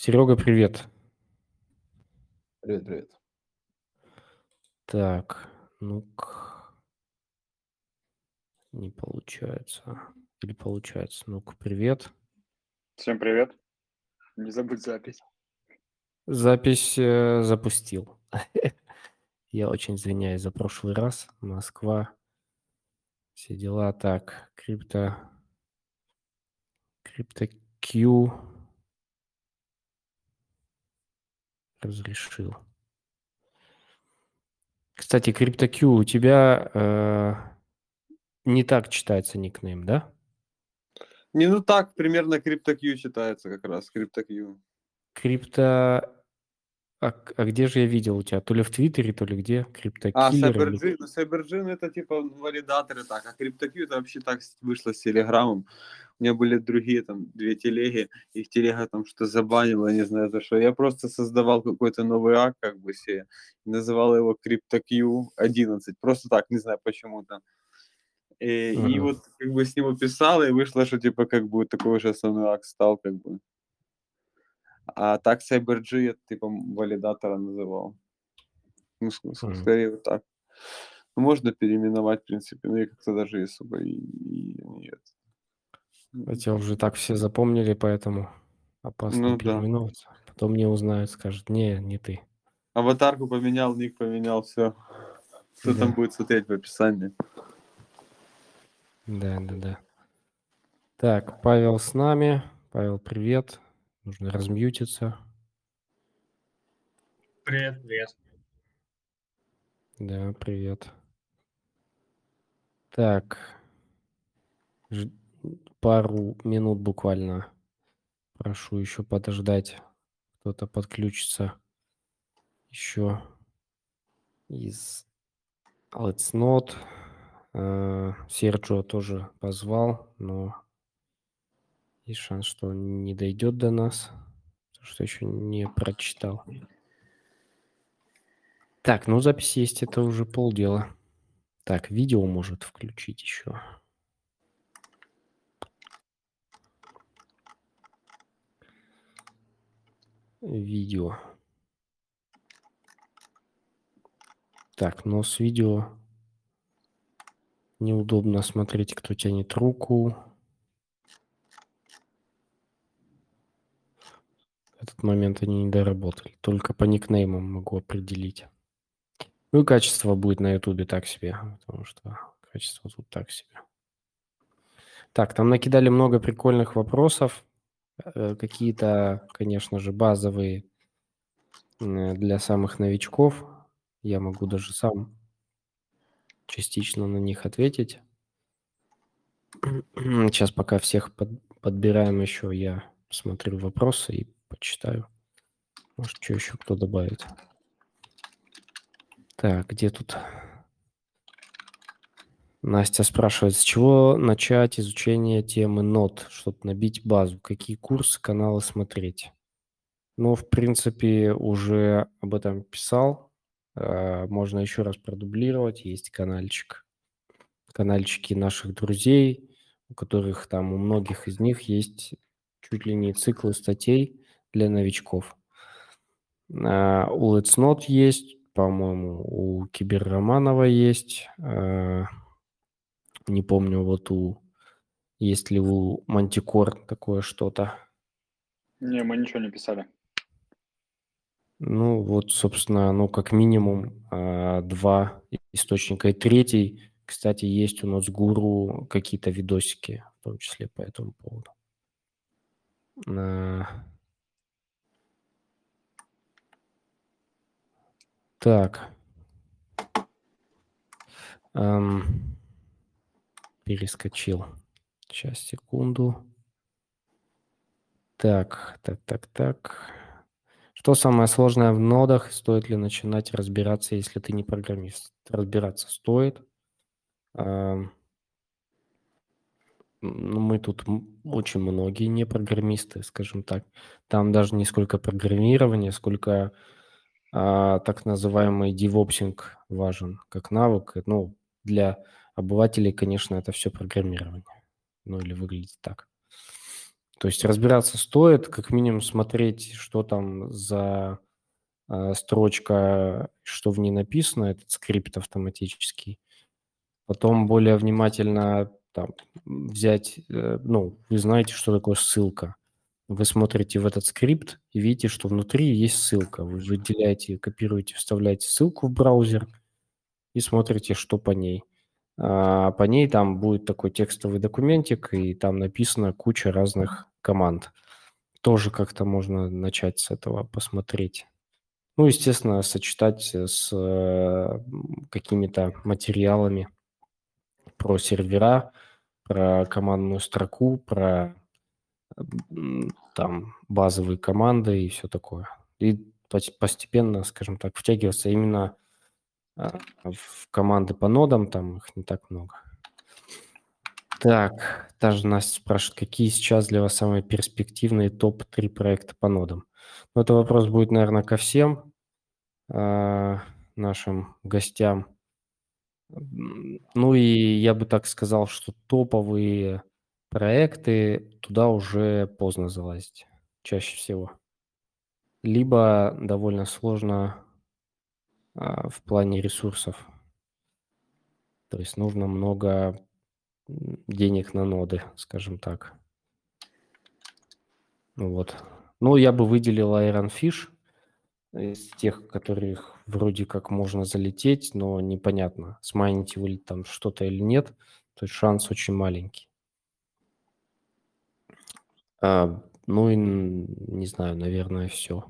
Серега, привет. Привет, привет. Так, ну-ка. Не получается. Или получается? Ну-ка, привет. Всем привет. Не забудь запись. Запись э, запустил. Я очень извиняюсь за прошлый раз. Москва. Все дела. Так, крипто... Крипто Q разрешил. Кстати, CryptoQ, у тебя э, не так читается никнейм, да? Не, ну так, примерно CryptoQ читается как раз, CryptoQ. Крипто... А, а где же я видел у тебя? То ли в Твиттере, то ли где? CryptoKiller? А, или- CyberGin, ну, CyberGin это типа валидаторы так, а CryptoQ это вообще так вышло с Телеграмом. У меня были другие там две телеги, их телега там что забанила, не знаю за что. Я просто создавал какой-то новый акт, как бы себе, и называл его CryptoQ 11. Просто так, не знаю почему-то. И, и Мгм. вот как бы с него писал, и вышло, что типа как бы такой уже основной акт стал, как бы. А так CyberG я типа валидатора называл. Ну, скорее вот так. Ну, можно переименовать, в принципе, но я как-то даже особо и, и нет. Хотя уже так все запомнили, поэтому опасно Ну да. переименовываться. Потом не узнают, скажут, не, не ты. Аватарку поменял, ник поменял, все. Там Да. будет смотреть в описании? Да, да, да. Так, Павел с нами. Павел, привет. Нужно размьютиться. Привет, привет. Да, привет. Так, ж- пару минут буквально. Прошу еще подождать. Кто-то подключится еще из Let's Not. Э, Серджио тоже позвал, но есть шанс, что он не дойдет до нас, что еще не прочитал. Так, ну запись есть, это уже полдела. Так, видео может включить еще. Видео. Так, но с видео неудобно смотреть, кто тянет руку. Этот момент они не доработали. Только по никнеймам могу определить. Ну и качество будет на ютубе так себе, потому что качество тут так себе. Так, там накидали много прикольных вопросов. Э, Какие-то, конечно же, базовые э, для самых новичков. Я могу даже сам частично на них ответить. Сейчас пока всех под- подбираем еще, я посмотрю вопросы и почитаю. Может, что еще кто добавит. Так, где тут? Настя спрашивает, с чего начать изучение темы нот, чтобы набить базу? Какие курсы, каналы смотреть? Ну, в принципе, уже об этом писал. Э, Можно еще раз продублировать. Есть канальчик. Канальчики наших друзей, у которых там, у многих из них есть чуть ли не циклы статей для новичков. А, У Let's Not есть, по-моему, у Киберроманова есть. э, Не помню, вот у... Есть ли у Мантикор такое что-то? Не, мы ничего не писали. Ну, вот, собственно, ну, как минимум а, два источника. И третий, кстати, есть у нас гуру какие-то видосики, в том числе по этому поводу. Так. Ам, Перескочил. Сейчас, секунду. Так, так, так, так. Что самое сложное в нодах? Стоит ли начинать разбираться, если ты не программист? Разбираться стоит. Ам, Ну, мы тут очень многие не программисты, скажем так. Там даже не сколько программирования, сколько а, так называемый девопсинг важен как навык. Ну, для обывателей, конечно, это все программирование. Ну, или выглядит так. То есть разбираться стоит, как минимум смотреть, что там за э, строчка, что в ней написано, этот скрипт автоматический. Потом более внимательно там, взять, э, ну, вы знаете, что такое ссылка. Вы смотрите в этот скрипт и видите, что внутри есть ссылка. Вы выделяете, копируете, вставляете ссылку в браузер и смотрите, что по ней. А по ней там будет такой текстовый документик, и там написано куча разных команд. Тоже как-то можно начать с этого посмотреть. Ну, естественно, сочетать с какими-то материалами про сервера, про командную строку, про там базовые команды и все такое. И постепенно, скажем так, втягиваться именно а, в команды по нодам, там их не так много. Так, даже Настя спрашивает, какие сейчас для вас самые перспективные топ-3 проекта по нодам? Ну, это вопрос будет, наверное, ко всем э, нашим гостям. Ну и я бы так сказал, что топовые проекты, туда уже поздно залазить, чаще всего. Либо довольно сложно а, в плане ресурсов. То есть нужно много денег на ноды, скажем так. Вот. Ну, я бы выделил Iron Fish из тех, которых вроде как можно залететь, но непонятно, смайните вы там что-то или нет. То есть шанс очень маленький. А, ну и, не знаю, наверное, все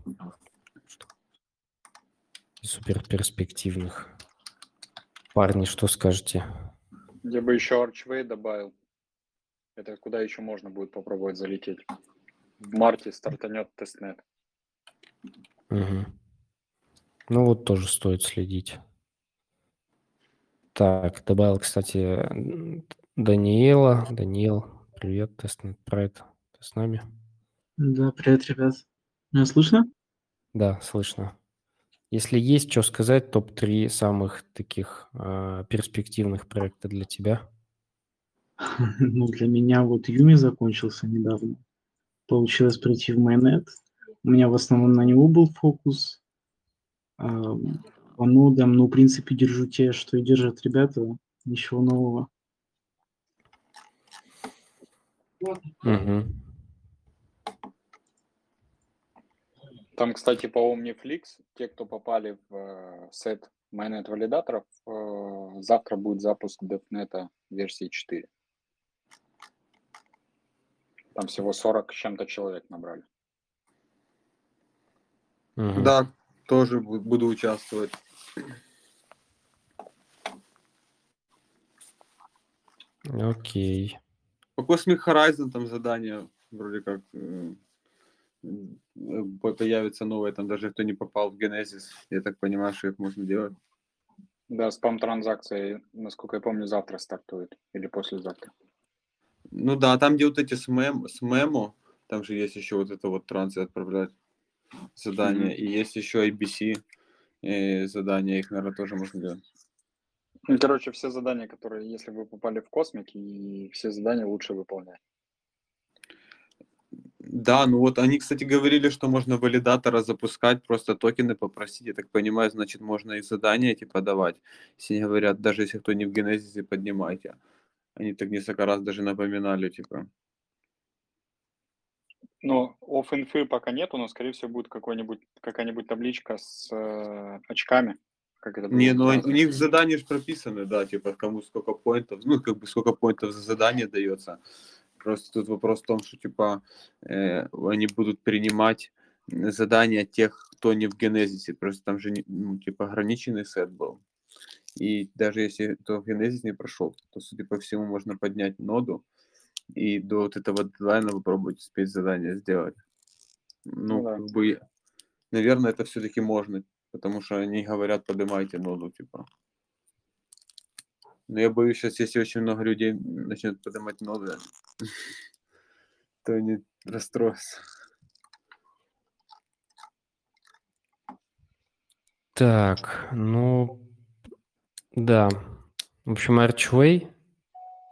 супер перспективных. Парни, что скажете? Я бы еще Archway добавил. Это куда еще можно будет попробовать залететь. В марте стартанет testnet. Угу. Ну вот тоже стоит следить. Так, добавил, кстати, Даниэла. Даниэл, привет, testnet Прайд. Ты с нами? Да, привет, ребят. Меня слышно? Да, слышно. Если есть что сказать, топ-3 самых таких э, перспективных проекта для тебя? Ну, для меня вот Юми закончился недавно. Получилось прийти в майонет. У меня в основном на него был фокус. А, по нодам, ну, в принципе, держу те, что и держат ребята. Ничего нового. Угу. Там, кстати, по OmniFlix, те, кто попали в э, сет майонет валидаторов, э, завтра будет запуск DevNet версии 4. Там всего 40 с чем-то человек набрали. Угу. Да, тоже буду участвовать. Окей. По Cosmic Horizon там задание вроде как э, появится новое, там даже кто не попал в Genesis, я так понимаю, что их можно делать. Да, спам-транзакции, насколько я помню, завтра стартует или послезавтра. Ну да, там где вот эти с, мем, с мемо, там же есть еще вот это вот трансы отправлять задания, mm-hmm. и есть еще ABC и задания, их, наверное, тоже можно делать. Ну, короче, все задания, которые, если вы попали в космик, и все задания лучше выполнять. Да, ну вот они, кстати, говорили, что можно валидатора запускать, просто токены попросить. Я так понимаю, значит, можно и задания типа давать. Если они говорят, даже если кто не в генезисе, поднимайте. Они так несколько раз даже напоминали, типа. Ну, оф-инфы пока нету, но, скорее всего, будет какой-нибудь, какая-нибудь табличка с э, очками. Как это не, ну у них задания же прописаны, да, типа, кому сколько поинтов, ну, как бы сколько поинтов за задание дается. Просто тут вопрос в том, что типа э, они будут принимать задания тех, кто не в генезисе. Просто там же ну, типа ограниченный сет был. И даже если кто в генезис не прошел, то, судя по всему, можно поднять ноду и до вот этого дедлайна попробовать успеть задание сделать. Ну, ну да. как бы, наверное, это все-таки можно, потому что они говорят, поднимайте ноду, типа. Но я боюсь, сейчас, если очень много людей начнет поднимать ноды, то они расстроятся. Так, ну, да. В общем, Archway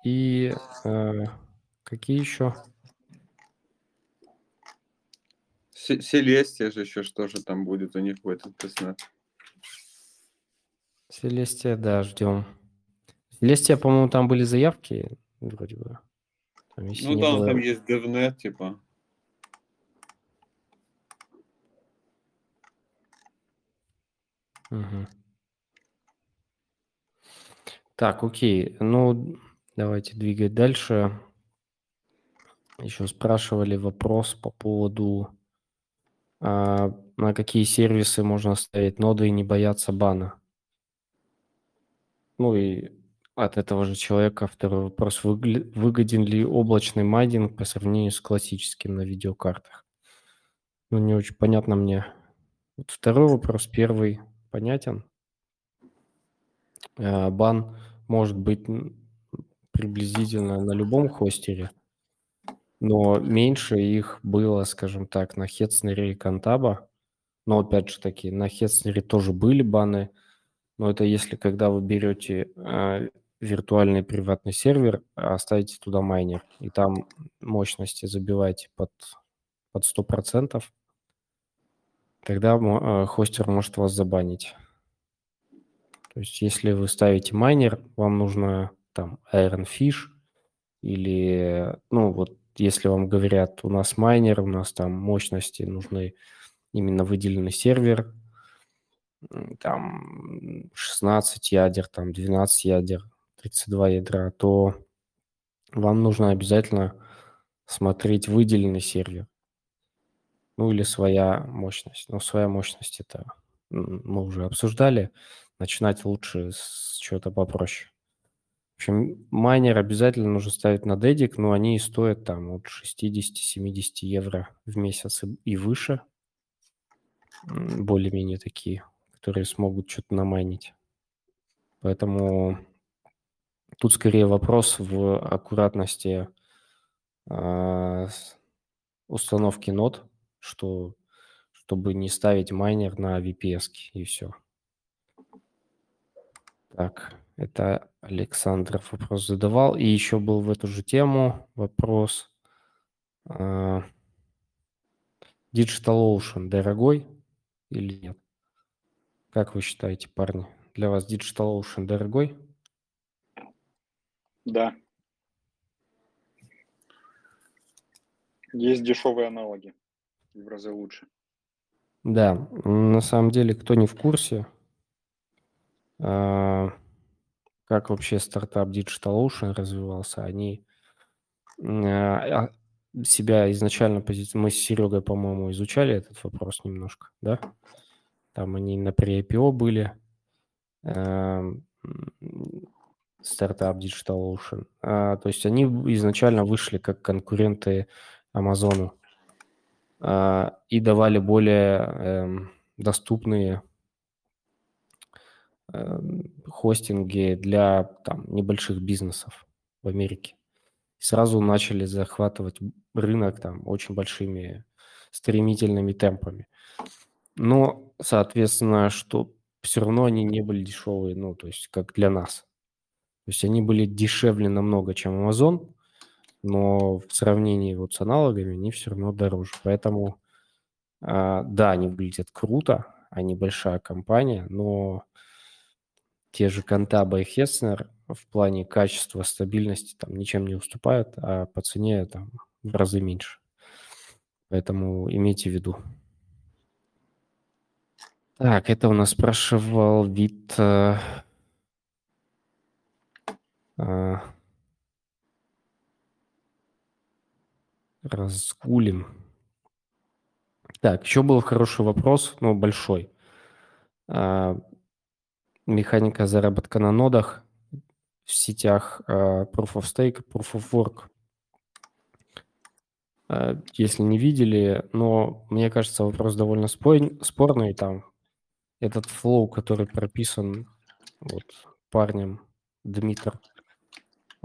и э, какие еще? Се- Селестия же еще что же там будет у них в этот тестнет. Селестия, да, ждем. Селестия, по-моему, там были заявки, вроде бы. Там, Ну да, было- там есть DevNet, типа. Мгм. Так, окей. Ну, давайте двигать дальше. Еще спрашивали вопрос по поводу, а, на какие сервисы можно ставить ноды и не бояться бана. Ну и от этого же человека второй вопрос. Выгоден ли облачный майнинг по сравнению с классическим на видеокартах? Ну, не очень понятно мне. Вот второй вопрос, первый понятен. Э, Бан может быть приблизительно на любом хостере, но меньше их было, скажем так, на Хетснере и Кантаба. Но опять же таки, на Хетснере тоже были баны, но это если когда вы берете э, виртуальный приватный сервер, а ставите туда майнер, и там мощности забиваете под, под 100%, тогда э, хостер может вас забанить. То есть если вы ставите майнер, вам нужно там Ironfish или, ну вот, если вам говорят, у нас майнер, у нас там мощности нужны именно выделенный сервер, там 16 ядер, там 12 ядер, 32 ядра, то вам нужно обязательно смотреть выделенный сервер. Ну или своя мощность. Но своя мощность это мы уже обсуждали. Начинать лучше с чего-то попроще. В общем, майнер обязательно нужно ставить на дедик, но они и стоят там от 60-70 евро в месяц и- выше. Более-менее такие, которые смогут что-то намайнить. Поэтому тут скорее вопрос в аккуратности а, установки нод, что, чтобы не ставить майнер на VPS и все. Так, это Александров вопрос задавал. И еще был в эту же тему вопрос. а, DigitalOcean дорогой или нет? Как вы считаете, парни? Для вас DigitalOcean дорогой? Да. Есть дешевые аналоги. В разы лучше. Да, на самом деле, кто не в курсе, а, как вообще стартап DigitalOcean развивался, они а, а, себя изначально позиционировали, мы с Серегой, по-моему, изучали этот вопрос немножко, да? Там они на pre-IPO были, стартап DigitalOcean. А, То есть они изначально вышли как конкуренты Амазону а, и давали более эм, доступные эм, хостинги для там, небольших бизнесов в Америке. И сразу начали захватывать рынок там очень большими стремительными темпами. Но, соответственно, что все равно они не были дешевые, ну, то есть как для нас. То есть они были дешевле намного, чем Amazon, но в сравнении вот с аналогами они все равно дороже. Поэтому, а, да, они выглядят круто, они большая компания, но те же Кантаба и Хеснер в плане качества, стабильности там ничем не уступают, а по цене там в разы меньше. Поэтому имейте в виду. Так, это у нас спрашивал вид... а, разгулим. Так, еще был хороший вопрос, но большой. А, механика заработка на нодах в сетях а, Proof of Stake, Proof of Work. Если не видели, но мне кажется, вопрос довольно спорный. Там этот флоу, который прописан вот парнем Дмитр,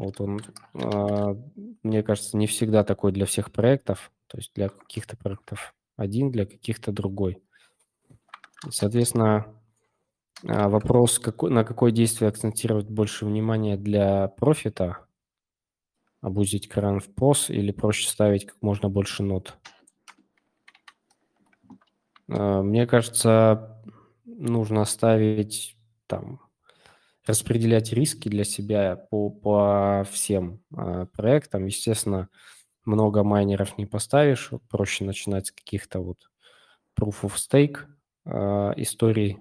вот он, а, мне кажется, не всегда такой для всех проектов. То есть для каких-то проектов один, для каких-то другой. Соответственно, а, вопрос, на какое действие акцентировать больше внимания для профита, обузить кран в POS или проще ставить как можно больше нот? Э, Мне кажется, нужно ставить там, распределять риски для себя по, по всем э, проектам. Естественно, много майнеров не поставишь, проще начинать с каких-то вот proof of stake э, историй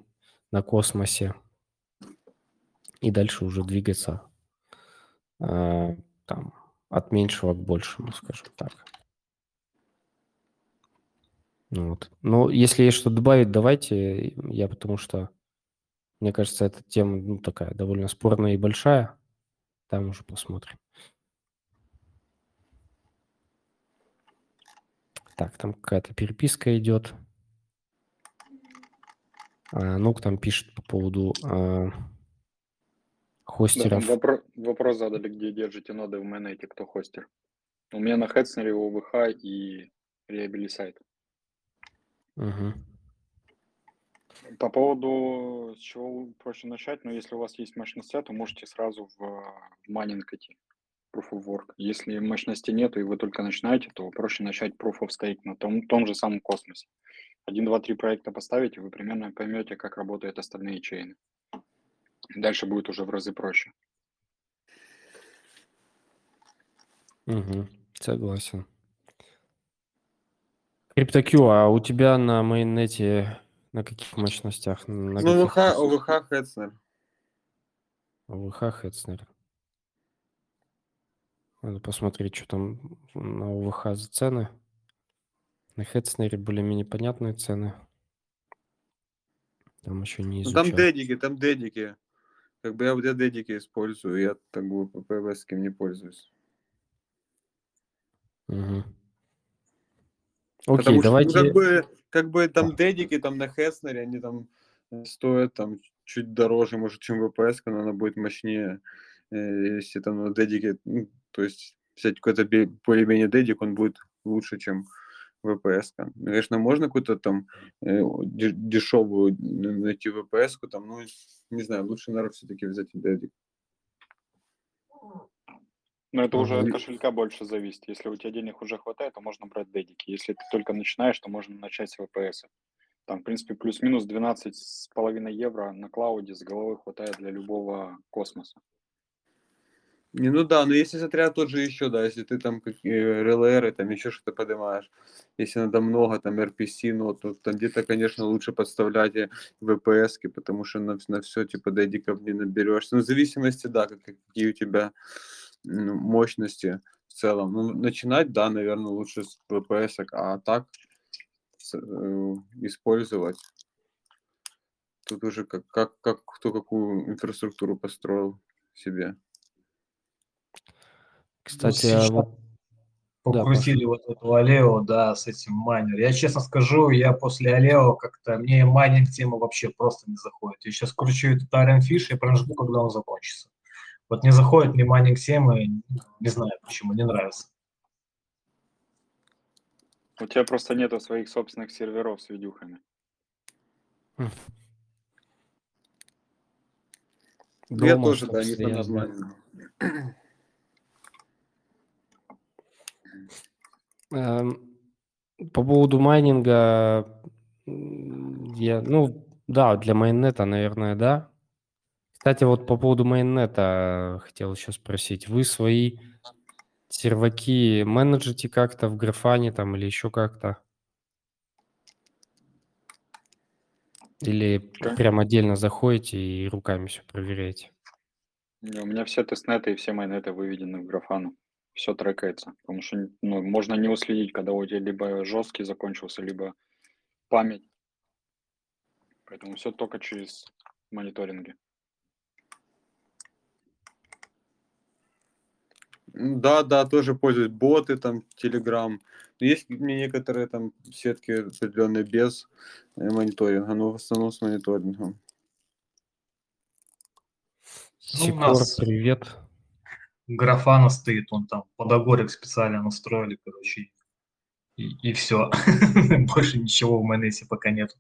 на космосе и дальше уже двигаться э, там от меньшего к большему, скажем так. Ну Вот. Но если есть что добавить, давайте. Я потому что, мне кажется, эта тема ну, такая довольно спорная и большая. Там уже посмотрим. Так, там какая-то переписка идет. А, Нук там пишет по поводу а, Да, хостеров. вопро- вопрос задали, где держите ноды в Mainnet, кто хостер. У меня на Хедснере, ОВХ и Реабилисайт. Мгм. По поводу, с чего проще начать, но если у вас есть мощности, то можете сразу в, в майнинг идти, Proof of Work. Если мощности нету и вы только начинаете, то проще начать Proof of Stake на том, том же самом космосе. Один, два, три проекта поставите, вы примерно поймете, как работают остальные чейны. Дальше будет уже в разы проще. Мгм. Согласен. CryptoQ, а у тебя на майннете на каких мощностях? На Ну, каких ОВХ, ресурсах? ОВХ Хедснер. Надо посмотреть, что там на ОВХ за цены. На Хедснере более-менее понятные цены. Там еще не Ну, там изучал. дедики, там дедики. Как бы я вот дедики использую, я так бы ППВ с кем не пользуюсь. Мгм. Окей, Потому что, ну, давайте... как бы, как бы там дедики там на Хеснере, они там э, стоят там чуть дороже, может, чем ВПС, но она будет мощнее. Э, Если там на дедике, ну, то есть взять какой-то более-менее дедик, он будет лучше, чем ВПС. -ка. Конечно, можно какую-то там э, де- дешевую найти ВПС, там, ну, не знаю, лучше, наверное, все-таки взять дедик. Но это уже от кошелька больше зависит. Если у тебя денег уже хватает, то можно брать дедики. Если ты только начинаешь, то можно начать с ВПС. Там, в принципе, плюс-минус 12 с половиной евро на клауде с головой хватает для любого космоса. Не, ну да, но если смотря тот же еще, да, если ты там как, э, РЛР, там еще что-то поднимаешь, если надо много, там RPC, ну, то там где-то, конечно, лучше подставлять и VPS, потому что на, на все, типа, дедиков не наберешься. Ну, в зависимости, да, как, какие у тебя мощности в целом. Ну, начинать, да, наверное, лучше с VPS, а так с- э, использовать. Тут уже как, как, как кто какую инфраструктуру построил себе. Кстати, Ну, а сейчас вот... Да, покрутили вот эту Aleo, да, с этим майнером. Я честно скажу, я после Aleo как-то, мне майнинг тема вообще просто не заходит. Я сейчас кручу этот Iron Fish и прям жду, когда он закончится. Вот не заходит мне майнинг темы, не знаю почему, не нравится. У тебя просто нету своих собственных серверов с видюхами. Ну, я дома, тоже, да, не майнинга. Эм, По поводу майнинга, я, ну, да, для майннета, наверное, да. Кстати, вот по поводу майннета хотел еще спросить. Вы свои серваки менеджите как-то в графане там или еще как-то? Или Как? прям отдельно заходите и руками все проверяете? У меня все тестнеты и все майнеты выведены в графану. Все трекается. Потому что ну, можно не уследить, когда у тебя либо жесткий закончился, либо память. Поэтому все только через мониторинги. Да, да, тоже пользуюсь боты, там, Telegram. Но Есть мне некоторые там сетки определенные без э, мониторинга, но в основном с мониторингом. Ну, Сикор, нас- привет. Графана стоит, он там подогорек специально настроили, короче, и, все. Больше ничего в майонезе пока нет.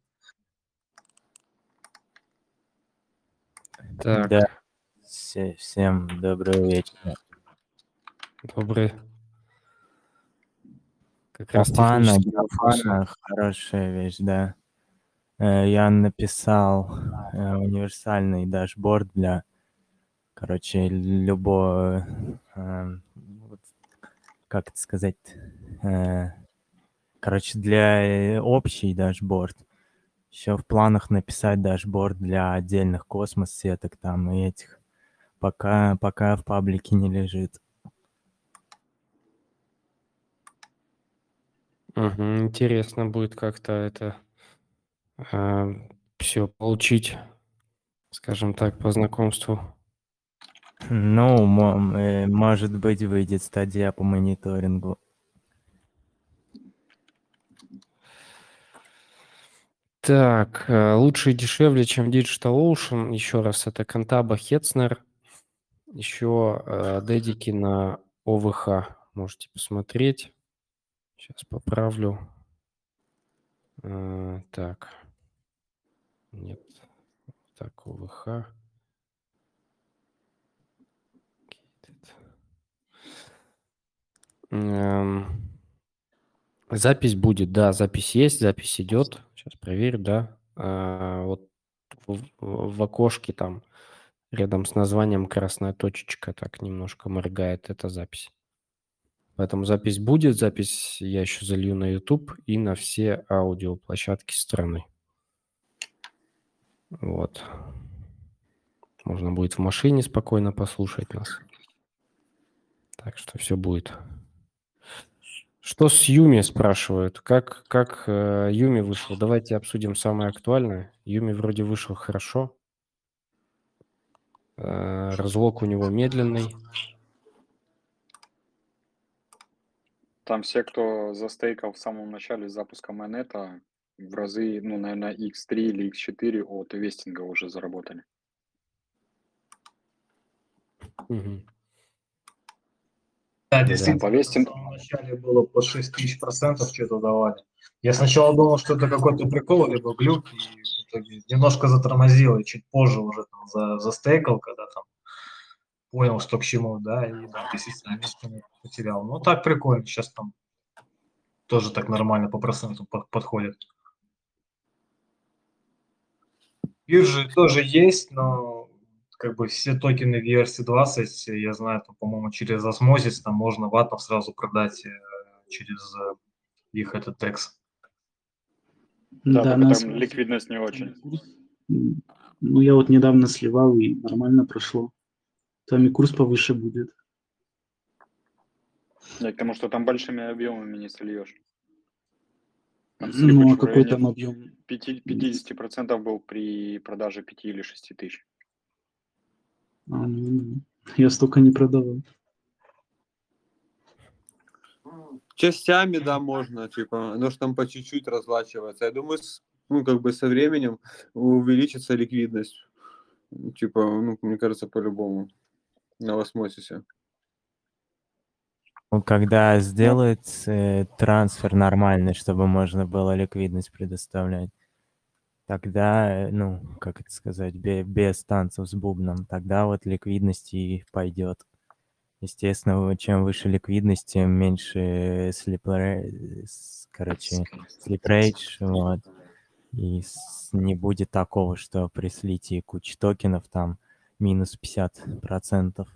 Так, Да. Все- всем доброго вечера. Добрый. Как вопрос. Grafana, хорошая вещь, да. Э, Я написал э, универсальный дашборд для, короче, любого, э, как это сказать, короче, для общий дашборд. Еще в планах написать дашборд для отдельных космос-сеток там и этих. Пока, пока в паблике не лежит. Мгм. Интересно будет как-то это все получить, скажем так, по знакомству. Ну, мо- э, может быть, выйдет стадия по мониторингу. Так, э, лучше и дешевле, чем DigitalOcean. Еще раз, это Кантаба Хетцнер. Еще э, дедики на ОВХ можете посмотреть. Сейчас поправлю. Э, так. Нет. Так, ОВХ. Эм, Запись будет, да, запись есть, запись идет. Сейчас проверю, да. А, вот в, окошке там рядом с названием красная точечка так немножко моргает, это запись. Поэтому запись будет, запись я еще залью на YouTube и на все аудиоплощадки страны. Вот. Можно будет в машине спокойно послушать нас. Так что все будет. Что с Юми спрашивают? Как, как э, Юми вышел? Давайте обсудим самое актуальное. Юми вроде вышел хорошо. Э, разлог у него медленный. Там все, кто застейкал в самом начале запуска майонета, в разы, ну, наверное, X3 или X4 от вестинга уже заработали. Да, Да. действительно, По вестин- в самом начале было по 6 тысяч процентов что-то давали. Я сначала думал, что это какой-то прикол, либо глюк, и в итоге немножко затормозил, и чуть позже уже там за, застейкал, когда там понял, что к чему, да, и да, не потерял. Ну, так прикольно, сейчас там тоже так нормально по проценту по- подходит. Биржи тоже есть, но как бы все токены в ERC20, я знаю, там, по-моему, через осмозис там можно ватов сразу продать э, через э, их этот текст. Да, только нас- там ликвидность не очень. Ну, я вот недавно сливал, и нормально прошло. Там и курс повыше будет. Да, потому что там большими объемами не сольешь. Там Ну, а какой там объем? 5 50% был при продаже 5 или 6 тысяч. А, ну, ну, я столько не продавал. Частями, да, можно, типа, оно же там по чуть-чуть разлачивается. Я думаю, с- ну, как бы со временем увеличится ликвидность. Типа, ну, мне кажется, по-любому. На осмосисе. Ну, Когда сделают э, трансфер нормальный, чтобы можно было ликвидность предоставлять, тогда, э, ну, как это сказать, бе- без танцев с бубном, тогда вот ликвидность и пойдет. Естественно, чем выше ликвидность, тем меньше слип короче, слипрейдж, вот. И не будет такого, что при слитии кучи токенов там минус 50%.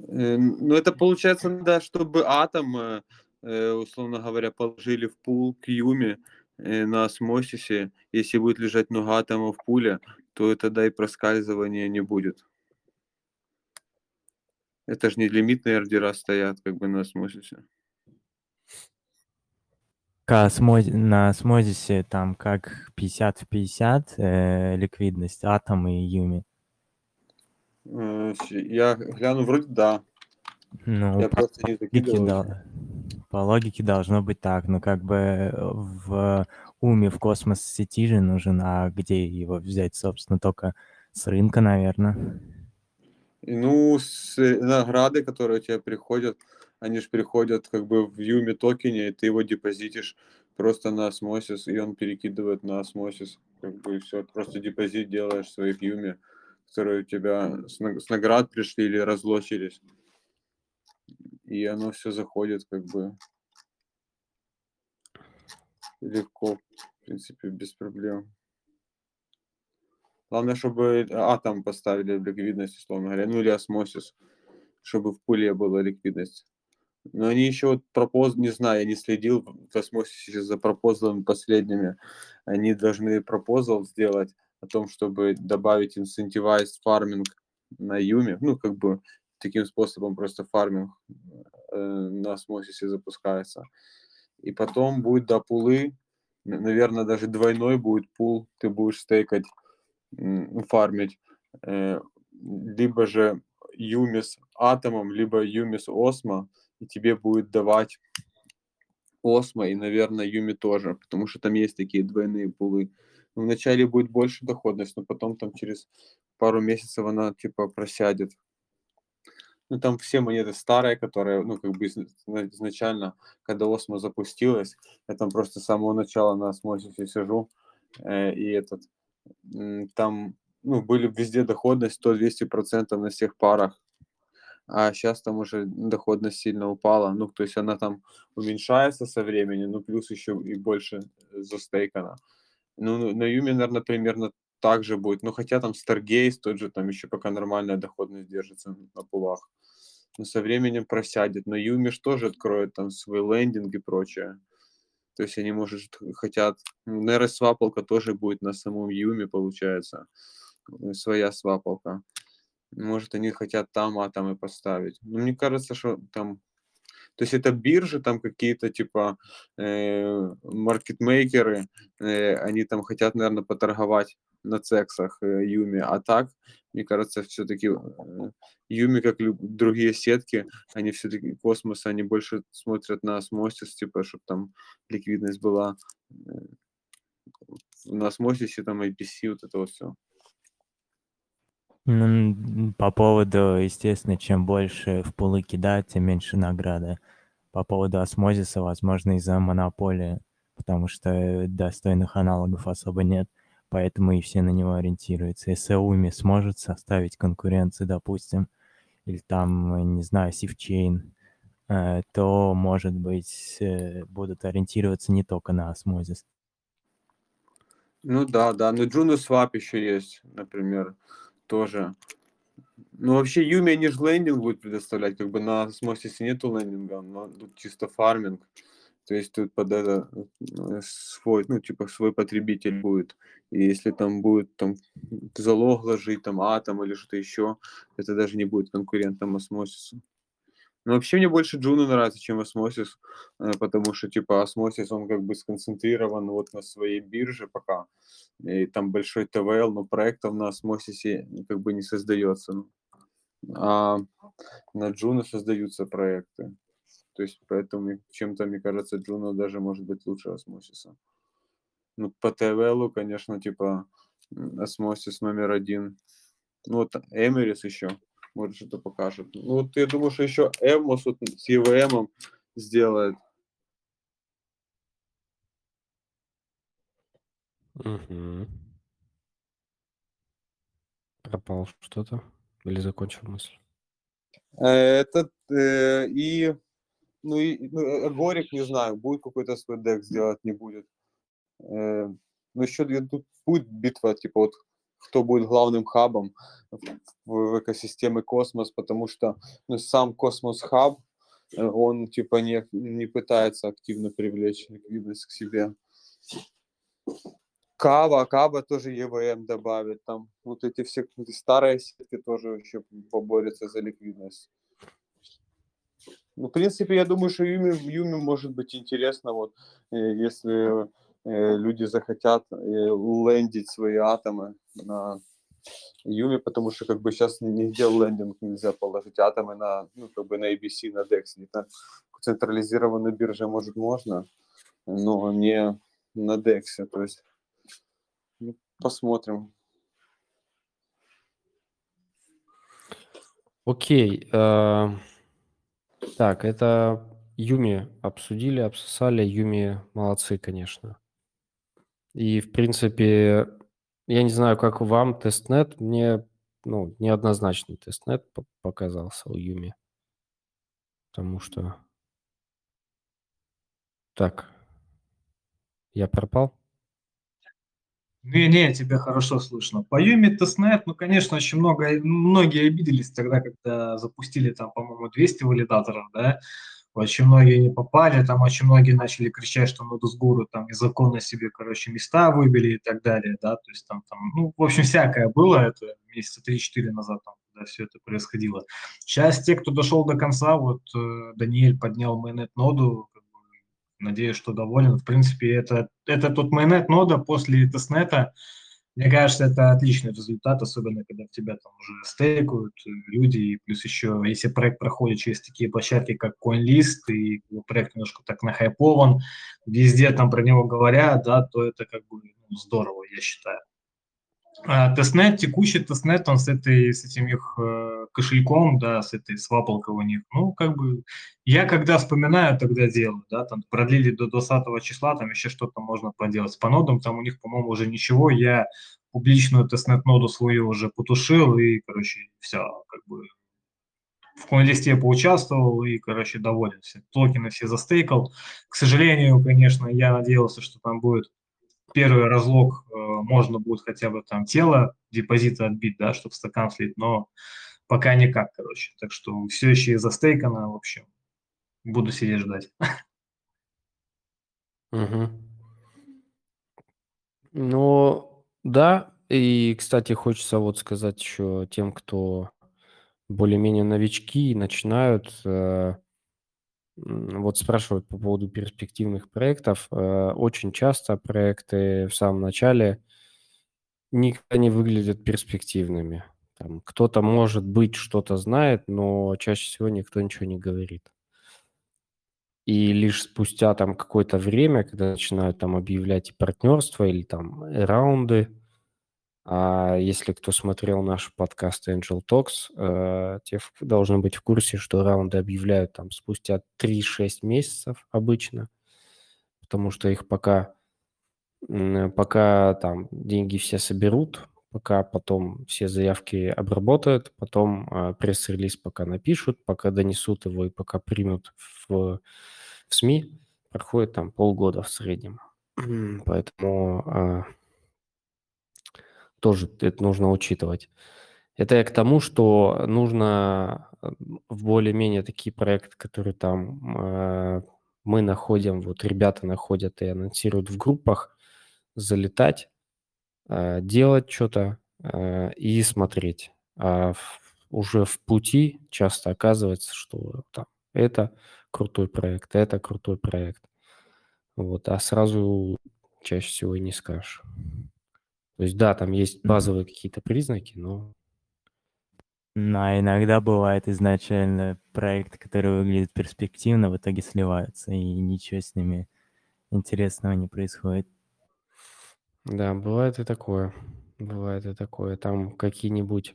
Э, Ну, это получается, да, чтобы атом, э, э, условно говоря, положили в пул к Юме э, на осмосисе. Если будет лежать много атомов в пуле, то тогда и проскальзывания не будет. Это же не лимитные ордера стоят как бы на осмосисе. Ка- осмо- На осмозисе там как 50 в 50 э, ликвидность, атом и юми. Э, Я гляну, вроде да. Ну, Я по просто не логике, дол- по логике должно быть так. Ну, как бы в уме в космос сети же нужен, а где его взять, собственно, только с рынка, наверное. Ну, с, э, награды, которые у тебя приходят, они же приходят как бы в Юми токене, и ты его депозитишь просто на осмосис, и он перекидывает на осмосис. Как бы и все, просто депозит делаешь своих Юми, которые у тебя с, с наград пришли или разлочились. И оно все заходит как бы. легко, в принципе, без проблем. Главное, чтобы атом поставили в ликвидность, условно говоря, ну или осмосис, чтобы в пуле была ликвидность. Но они еще вот пропоз, не знаю, я не следил в осмосисе за пропозалами последними. Они должны пропозал сделать о том, чтобы добавить incentivized farming на Юме, ну, как бы таким способом просто фарминг э, на осмосисе запускается. И потом будет до пулы, наверное, даже двойной будет пул, ты будешь стейкать, фармить, э, либо же Юмис атомом, либо Юмис осмо, и тебе будет давать осмо и, наверное, Юми тоже, потому что там есть такие двойные пулы. Вначале будет больше доходность, но потом там через пару месяцев она типа просядет ну, там все монеты старые, которые, ну, как бы изначально, когда Осмо запустилась, я там просто с самого начала на осмосисе сижу, э, и этот, там, ну, были везде доходность 100-200% на всех парах, а сейчас там уже доходность сильно упала, ну, то есть она там уменьшается со временем, ну, плюс еще и больше застейкана. Ну, на Юме, наверное, примерно так же будет. Ну, хотя там Stargaze тот же, там еще пока нормальная доходность держится на пулах. Но со временем просядет. Но Юмиш тоже откроет там свой лендинг и прочее. То есть они, может, хотят... Ну, наверное, тоже будет на самом Юме, получается. Э, своя свапалка. Может, они хотят там атомы поставить. Но мне кажется, что там то есть это биржи, там какие-то типа э, маркетмейкеры, э, они там хотят, наверное, поторговать на цексах э, Юми, а так, мне кажется, все-таки э, как и другие сетки, они все-таки космос, они больше смотрят на осмосис, типа, чтобы там ликвидность была э, на осмосисе, там IBC, вот это вот все. Ну, по поводу, естественно, чем больше в пулы кидать, тем меньше награды. По поводу осмозиса, возможно, из-за монополии, потому что достойных аналогов особо нет, поэтому и все на него ориентируются. Если Umee сможет составить конкуренцию, допустим, или там, не знаю, Sifchain, э, то, может быть, э, будут ориентироваться не только на осмозис. Ну да, да. Ну JunoSwap еще есть, например тоже. Ну, вообще, Umee, они же lending будут предоставлять, как бы на Осмосисе нету lending а, но тут чисто фарминг. То есть тут под это э, свой, ну, типа, свой потребитель будет. И если там будет там залог ложить, там атом или что-то еще, это даже не будет конкурентом Осмосису. Но вообще мне больше Juno нравится, чем Осмосис, э, потому что, типа, Осмосис, он как бы сконцентрирован вот на своей бирже пока и там большой TVL, но проектов на Осмосисе как бы не создается. А на Juno создаются проекты. То есть поэтому чем-то, мне кажется, Juno даже может быть лучше Осмосиса. Ну, по TVL у, конечно, типа Osmosis номер один. Ну, вот Emeris еще, может, что-то покажет. Ну, вот я думаю, что еще Evmos вот с EVM сделает Угу. Пропал что-то или закончил мысль? Э, этот э, и ну и ну, э, Горик не знаю, будет какой-то свой DEX сделать, не будет. Э, ну еще тут будет битва, типа вот кто будет главным хабом в, экосистеме Космос, потому что ну, сам Cosmos Hub, э, он типа не, не пытается активно привлечь ликвидность к себе. Kava, Kava тоже EVM добавит, там вот эти все старые сетки тоже еще поборются за ликвидность. Ну, в принципе, я думаю, что Umee, Umee может быть интересно, вот, э, если люди захотят э, лендить свои атомы на Юми, потому что как бы сейчас нигде лендинг нельзя положить атомы на, ну, как бы на ABC, на DEX. На централизированной бирже, может, можно, но не на DEX. То есть ну, посмотрим. Окей. Э, так, это Umee обсудили, обсосали. Umee молодцы, конечно. И, в принципе, я не знаю, как вам тестнет, мне ну, неоднозначный тестнет показался у Umee. Потому что... Так, Я пропал? Не-не, тебя хорошо слышно. По Umee тестнет, ну, конечно, очень много, многие обиделись тогда, когда запустили там, по-моему, 200 валидаторов, да, очень многие не попали, там очень многие начали кричать, что Нодус-гуру там незаконно себе, короче, места выбили и так далее, да, то есть там, там ну, в общем, всякое было, это месяца 3-4 назад, там, когда все это происходило. Сейчас те, кто дошел до конца, вот э, Даниэль поднял майонет ноду, как бы, надеюсь, что доволен. В принципе, это, это тот майонет нода после тестнета, мне кажется, это отличный результат, особенно когда в тебя там уже стейкают э, люди, и плюс еще, если проект проходит через такие площадки, как CoinList, и проект немножко так нахайпован, везде там про него говорят, да, то это как бы ну, здорово, я считаю. А, тестнет, текущий тестнет, он с, этой, с этим их э, кошельком, да, с этой свапалкой у них, ну, как бы, я когда вспоминаю, тогда делаю, да, там продлили до 20 числа, там еще что-то можно поделать. По нодам там у них, по-моему, уже ничего, я публичную тестнет-ноду свою уже потушил, и, короче, все, как бы, в коин-листе поучаствовал и, короче, доволен. Все токены все застейкал. К сожалению, конечно, я надеялся, что там будет первый разлог э, можно будет хотя бы там тело депозита отбить, да, чтобы стакан слить, но пока никак, короче. Так что все еще из-за стейкана, в общем, буду сидеть ждать. Угу. Ну, да, и, кстати, хочется вот сказать еще тем, кто более-менее новички и начинают, э, вот спрашивают по поводу перспективных проектов. Э, очень часто проекты в самом начале никогда не выглядят перспективными. Там кто-то, может быть, что-то знает, но чаще всего никто ничего не говорит. И лишь спустя там какое-то время, когда начинают там объявлять и партнерство или там раунды, а если кто смотрел наш подкаст Angel Talks, э, те должны быть в курсе, что раунды объявляют там спустя 3-6 месяцев обычно, потому что их пока, пока там деньги все соберут, пока потом все заявки обработают, потом э, пресс-релиз пока напишут, пока донесут его и пока примут в, в СМИ, проходит там полгода в среднем. Поэтому э, тоже это нужно учитывать. Это я к тому, что нужно э, в более-менее такие проекты, которые там э, мы находим, вот ребята находят и анонсируют в группах, залетать, э, делать что-то э, и смотреть. А в, уже в пути часто оказывается, что там, это крутой проект, это крутой проект. Вот, а сразу чаще всего и не скажешь. То есть, да, там есть базовые какие-то признаки, но... Ну, а иногда бывает изначально проект, который выглядит перспективно, в итоге сливаются, и ничего с ними интересного не происходит. Да, бывает и такое. Бывает и такое. Там какие-нибудь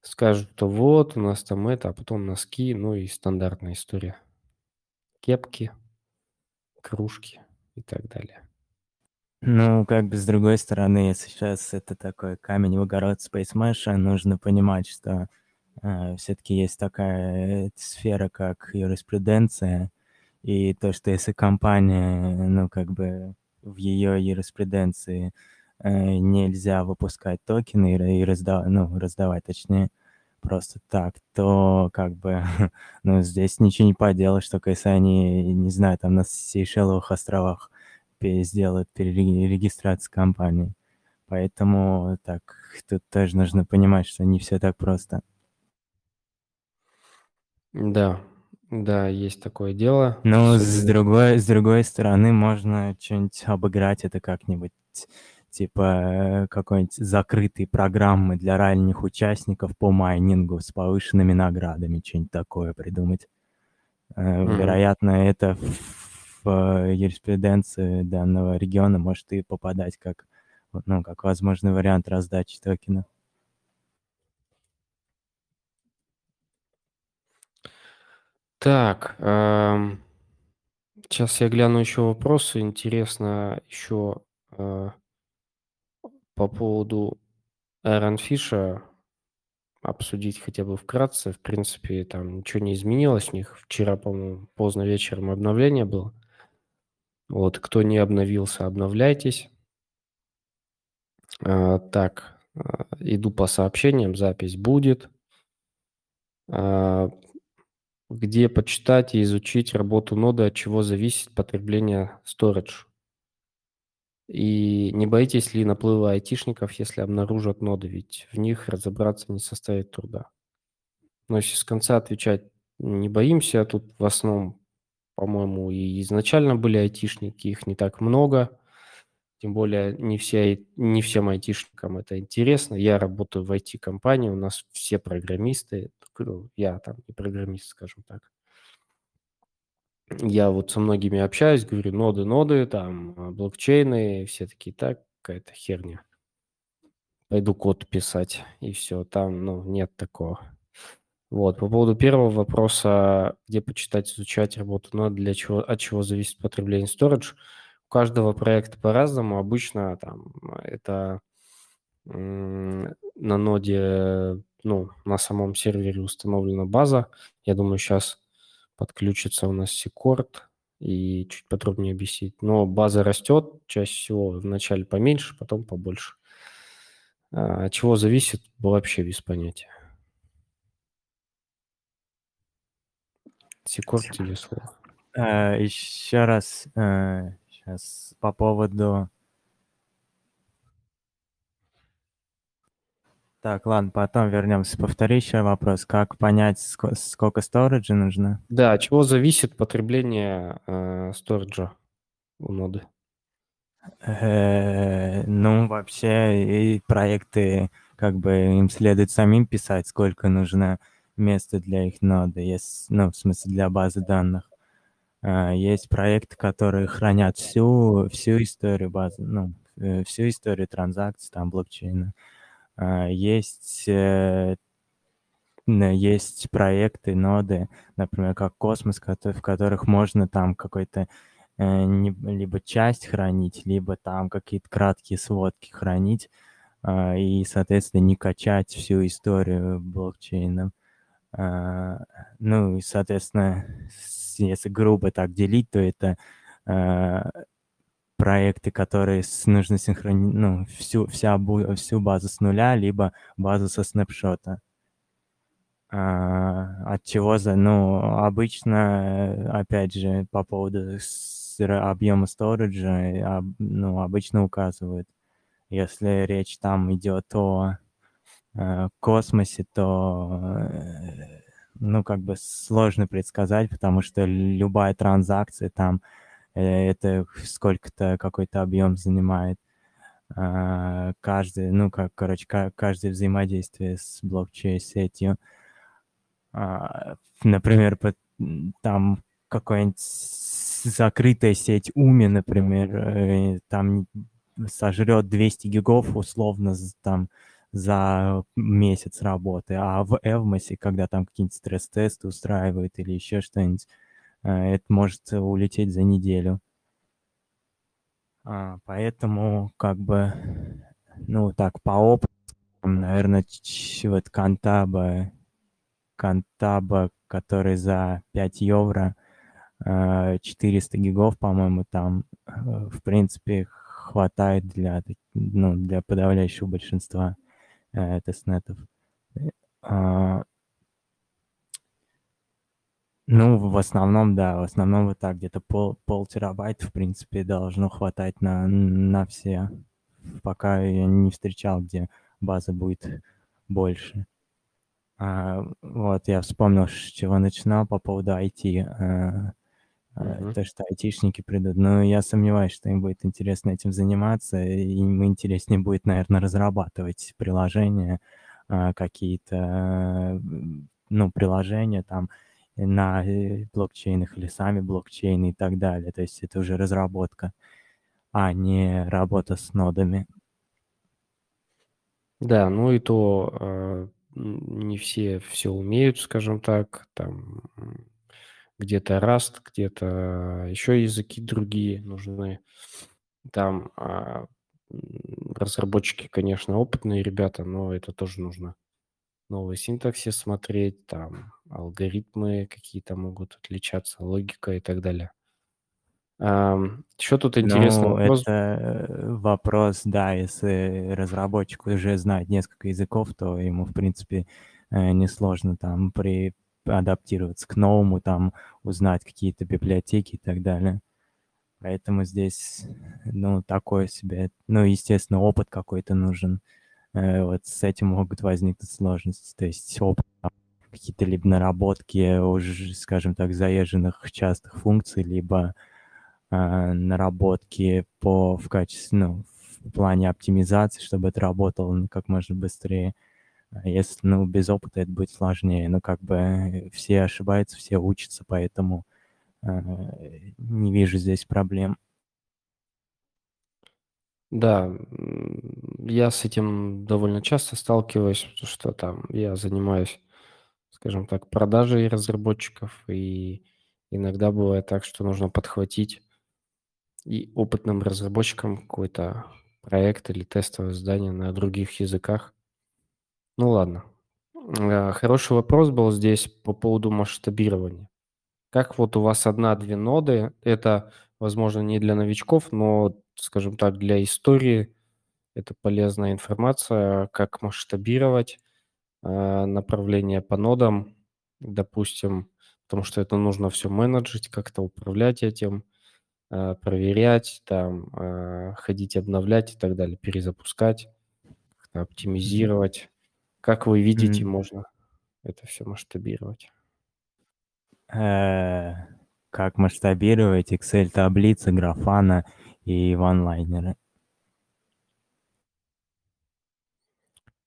скажут, что вот, у нас там это, а потом носки, ну и стандартная история. Кепки, кружки и так далее. Ну, как бы с другой стороны, сейчас это такой камень в огород Space Mesh, нужно понимать, что э, все-таки есть такая сфера, как юриспруденция, и то, что если компания, ну, как бы в ее юриспруденции э, нельзя выпускать токены и, и раздавать, ну, раздавать, точнее, просто так, то как бы, ну, здесь ничего не поделаешь, только если они, не знаю, там на Сейшеловых островах сделают перерегистрацию компании. Поэтому так, тут тоже нужно понимать, что не все так просто. Да, да, есть такое дело. Но с другой, с другой стороны, можно что-нибудь обыграть это как-нибудь, типа какой-нибудь закрытой программы для ранних участников по майнингу с повышенными наградами, что-нибудь такое придумать. Mm-hmm. Вероятно, это в юриспруденции данного региона может и попадать как, ну, как возможный вариант раздачи токена. Так, эм, сейчас я гляну еще вопросы. Интересно еще э, по поводу Fish обсудить хотя бы вкратце. В принципе, там ничего не изменилось у них. Вчера, по-моему, поздно вечером обновление было. Вот, кто не обновился, обновляйтесь. А, так, а, иду по сообщениям, запись будет. А, где почитать и изучить работу ноды, от чего зависит потребление storage? И не боитесь ли наплыва айтишников, если обнаружат ноды, ведь в них разобраться не составит труда. Но если с конца отвечать не боимся, тут в основном, по-моему, и изначально были айтишники, их не так много, тем более не, все, не всем айтишникам это интересно. Я работаю в IT-компании, у нас все программисты, ну, я там не программист, скажем так я вот со многими общаюсь, говорю, ноды, ноды, там, а, блокчейны, все такие, так, какая-то херня. Пойду код писать, и все, там, ну, нет такого. Вот, по поводу первого вопроса, где почитать, изучать работу, но для чего, от чего зависит потребление storage, у каждого проекта по-разному, обычно там это на ноде, ну, на самом сервере установлена база, я думаю, сейчас подключится у нас Секорд и чуть подробнее объяснить. Но база растет, чаще всего вначале поменьше, потом побольше. А, от чего зависит, вообще без понятия. Секорд, тебе слово. А, еще раз, а, сейчас по поводу Так, ладно, потом вернемся. Повтори еще вопрос. Как понять, сколько сториджа нужно? Да, от чего зависит потребление э, сториджа у ноды? Э, ну, вообще, и проекты, как бы, им следует самим писать, сколько нужно места для их ноды, есть, ну, в смысле, для базы данных. Э, есть проекты, которые хранят всю, всю историю базы, ну, э, всю историю транзакций, там, блокчейна. А, есть, э, есть проекты, ноды, например, как Космос, в которых можно там какой-то э, либо часть хранить, либо там какие-то краткие сводки хранить, а, и, соответственно, не качать всю историю блокчейна. А, ну и, соответственно, если грубо так делить, то это проекты, которые с, нужно синхронизировать, ну, всю, вся, всю базу с нуля, либо базу со снапшота. А, от чего за, ну, обычно, опять же, по поводу объема сториджа, ну, обычно указывают. Если речь там идет о э, космосе, то э, ну, как бы сложно предсказать, потому что любая транзакция там Э, это сколько-то какой-то объем занимает. А, каждый, ну, как, короче, каждое взаимодействие с блокчейн-сетью. А, например, там какая-нибудь закрытая сеть Уми, например, там сожрет 200 гигов условно там за месяц работы, а в Эвмосе, когда там какие-нибудь стресс-тесты устраивают или еще что-нибудь, Э, это может улететь за неделю. А, поэтому, как бы, ну, так, по опыту, наверное, вот Кантаба, Кантаба, который за 5 евро, 400 э, гигов, по-моему, там, э, в принципе, хватает для, ну, для подавляющего большинства тестнетов. А, ну, в основном, да, в основном вот так, где-то пол, пол терабайта, в принципе, должно хватать на, на все. Пока я не встречал, где база будет больше. А, вот, я вспомнил, с чего начинал по поводу IT. А, uh-huh. То, что айтишники придут. Но я сомневаюсь, что им будет интересно этим заниматься. И им интереснее будет, наверное, разрабатывать приложения, а, какие-то, ну, приложения там, на э, блокчейнах или сами блокчейны и так далее. То есть это уже разработка, а не работа с нодами. Да, ну и то э, не все все умеют, скажем так, там где-то Rust, где-то еще языки другие нужны. Там э, разработчики, конечно, опытные ребята, но это тоже нужно новый синтаксис смотреть, там алгоритмы какие-то могут отличаться, логика и так далее. Еще тут интересный Ну, вопрос. это э, вопрос, да, если разработчик уже знает несколько языков, то ему, в принципе, э, несложно там при адаптироваться к новому, там узнать какие-то библиотеки и так далее. Поэтому здесь, ну, такое себе, ну, естественно, опыт какой-то нужен. Э, вот с этим могут возникнуть сложности. То есть опыт, какие-то либо наработки уже, скажем так, заезженных частых функций, либо э, наработки по в качестве, ну, в плане оптимизации, чтобы это работало ну, как можно быстрее. Если, ну, без опыта это будет сложнее. Ну, как бы все ошибаются, все учатся, поэтому э, не вижу здесь проблем. Да, я с этим довольно часто сталкиваюсь, потому что там я занимаюсь, скажем так, продажей разработчиков, и иногда бывает так, что нужно подхватить и опытным разработчикам какой-то проект или тестовое задание на других языках. Ну ладно. Э, хороший вопрос был здесь по поводу масштабирования. Как вот у вас одна-две ноды, это, возможно, не для новичков, но, скажем так, для истории это полезная информация, как масштабировать э, направление по нодам, допустим, потому что это нужно все менеджить, как-то управлять этим, э, проверять, там, ходить обновлять и так далее, перезапускать, как-то оптимизировать. Как вы видите, М. можно это все масштабировать? Э, Как масштабировать Excel-таблицы, графана и ванлайнеры?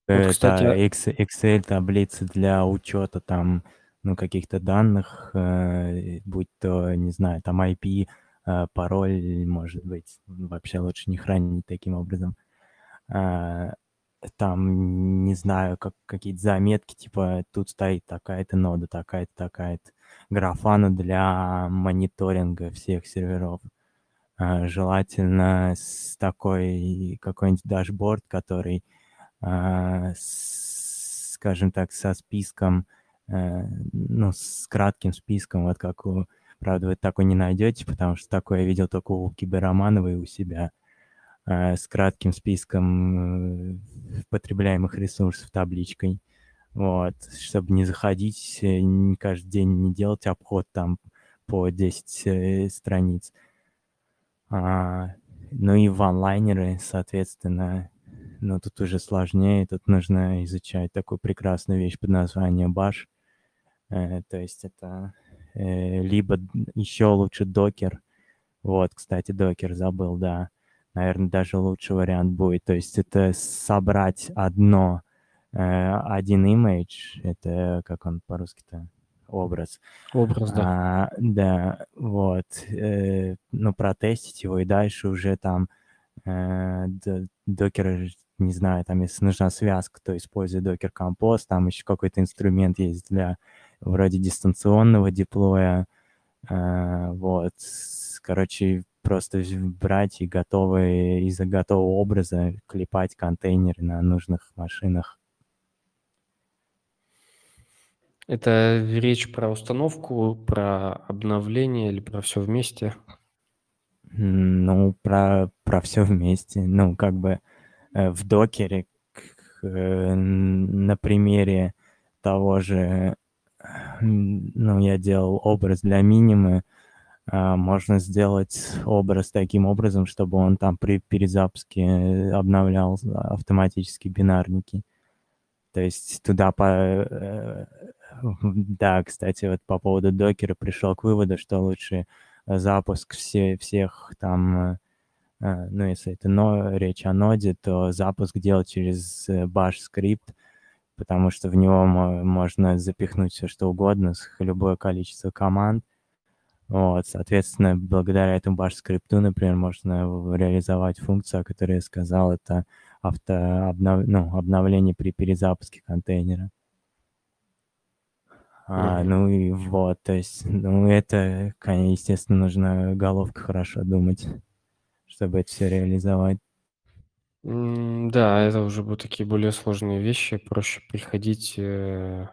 Вот, Это кстати, а Ex- Excel-таблицы для учета там, ну, каких-то данных, э, будь то, не знаю, там IP, э, пароль, может быть, вообще лучше не хранить таким образом. Э, Там, не знаю, как какие-то заметки, типа тут стоит такая-то нода, такая-то, такая-то. Графана для мониторинга всех серверов. Э, Желательно с такой какой-нибудь дашборд, который а, скажем так, со списком, э, ну, с кратким списком, вот как у... Правда, вы такой не найдете, потому что такое я видел только у Киберомановой у себя, с кратким списком э, потребляемых ресурсов табличкой. Вот, чтобы не заходить, э, не каждый день не делать обход там по 10 э, страниц. А, ну и ванлайнеры, соответственно, но тут уже сложнее, тут нужно изучать такую прекрасную вещь под названием Bash. Э, то есть это э, либо еще лучше докер. Вот, кстати, докер забыл, да. Наверное, даже лучший вариант будет. То есть это собрать одно, э, один имидж, это как он по-русски-то, образ. образ, да. А, да, вот. э, ну, протестить его и дальше уже там э, докер, не знаю, там если нужна связка, то используй докер компост, там еще какой-то инструмент есть для вроде дистанционного деплоя, э, вот. Короче, просто брать и готовые, из-за готового образа клепать контейнеры на нужных машинах. Это речь про установку, про обновление или про все вместе? Ну, про, про все вместе. Ну, как бы э, в докере, э, на примере того же, м, ну, я делал образ для минимы, можно сделать образ таким образом, чтобы он там при перезапуске э, обновлял автоматически бинарники. То есть туда по... э, Да, кстати, вот по поводу докера пришел к выводу, что лучше запуск все, всех там, э, э, ну, если это но, речь о ноде, то запуск делать через э, bash скрипт, потому что в него мо- можно запихнуть все что угодно, любое количество команд. Вот, соответственно, благодаря этому bash скрипту, например, можно реализовать функцию, о которой я сказал, это авто обнов... ну, обновление при перезапуске контейнера. А, ну и вот, то есть, ну это, конечно, естественно, нужно головка хорошо думать, чтобы это все реализовать. Да, это уже будут такие более сложные вещи. Проще приходить э,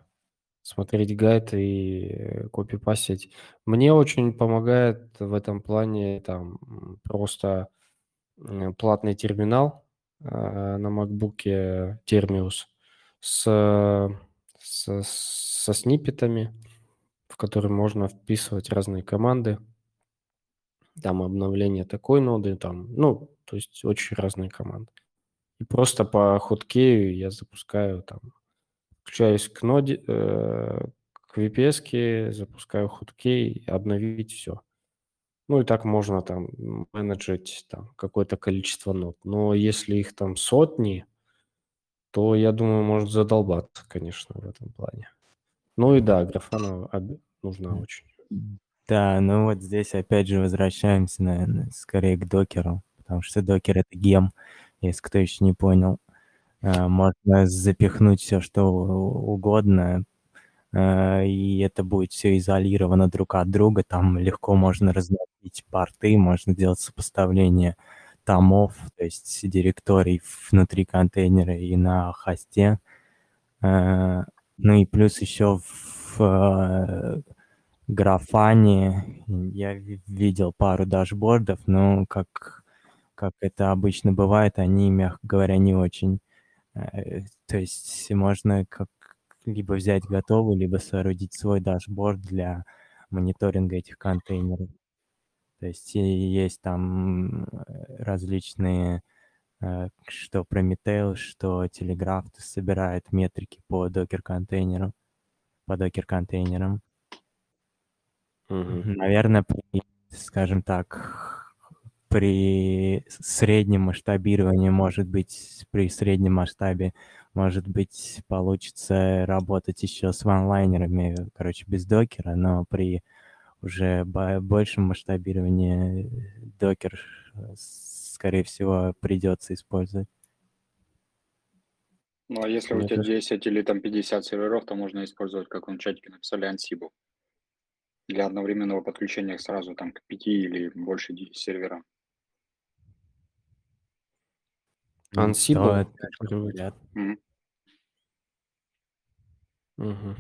смотреть гайд и копипастить. Мне очень помогает в этом плане там просто платный терминал э, на MacBook Termius с, с, со сниппетами, в которые можно вписывать разные команды. Там обновление такой ноды, там, ну, то есть очень разные команды. И просто по хоткею я запускаю там, включаюсь к ноде, э, к VPS, запускаю хоткей, обновить все. Ну и так можно там менеджить там какое-то количество нод. Но если их там сотни, то я думаю, может задолбаться, конечно, в этом плане. Ну и да, графана нужна очень. Да, ну вот здесь опять же возвращаемся, наверное, скорее к докеру, потому что докер это гем, если кто еще не понял. А, можно запихнуть все, что угодно, а, и это будет все изолировано друг от друга. Там легко можно разносить порты, можно делать сопоставление томов, то есть директорий внутри контейнера и на хосте. А, ну и плюс еще в графане я видел пару дашбордов, но как, как это обычно бывает, они, мягко говоря, не очень. Э, то есть можно как либо взять готовый, либо соорудить свой дашборд для мониторинга этих контейнеров. То есть есть там э, различные, э, что Prometheus, что Telegraph собирает метрики по докер-контейнерам, по докер-контейнерам. Мгм. Наверное, при, скажем так, при среднем масштабировании, может быть, при среднем масштабе, может быть, получится работать еще с ванлайнерами, короче, без докера, но при уже большем масштабировании докер, скорее всего, придется использовать. Ну, а если у Мне тебя кажется 10 или там 50 серверов, то можно использовать, как он в чатике написали, Ansible для одновременного подключения сразу там к 5 или больше серверам. Ansible, это. Мгм.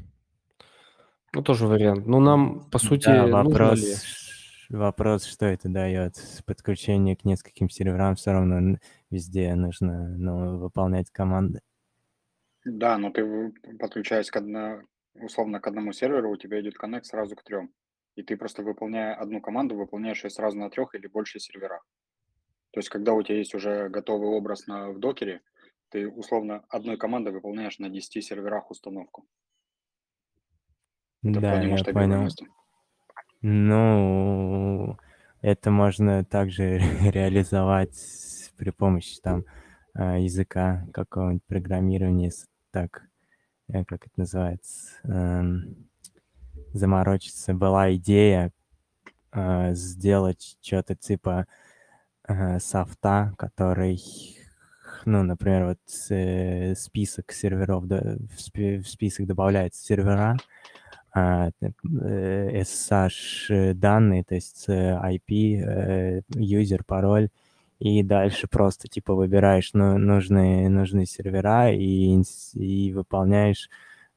Ну, тоже вариант. Ну, нам, по сути, Да, нужно ли? вопрос, вопрос, что это дает. Подключение к нескольким серверам все равно везде нужно ну, выполнять команды. Да, но ты подключаясь к одно, условно к одному серверу, у тебя идет коннект сразу к трем. И ты просто выполняя одну команду, выполняешь ее сразу на трех или больше серверах. То есть, когда у тебя есть уже готовый образ на, в докере, ты условно одной командой выполняешь на 10 серверах установку. Это Да, я понял. Ну, это можно также реализовать при помощи там а, языка какого-нибудь программирования, так, э, как это называется, эм, заморочиться. Была идея э, сделать что-то типа э, софта, который, ну, например, вот э, список серверов, да, в, спи- в список добавляется сервера, а, э, SSH э, данные, то есть э, IP, э, юзер, пароль, и дальше просто типа выбираешь ну, нужные, нужные сервера и, и выполняешь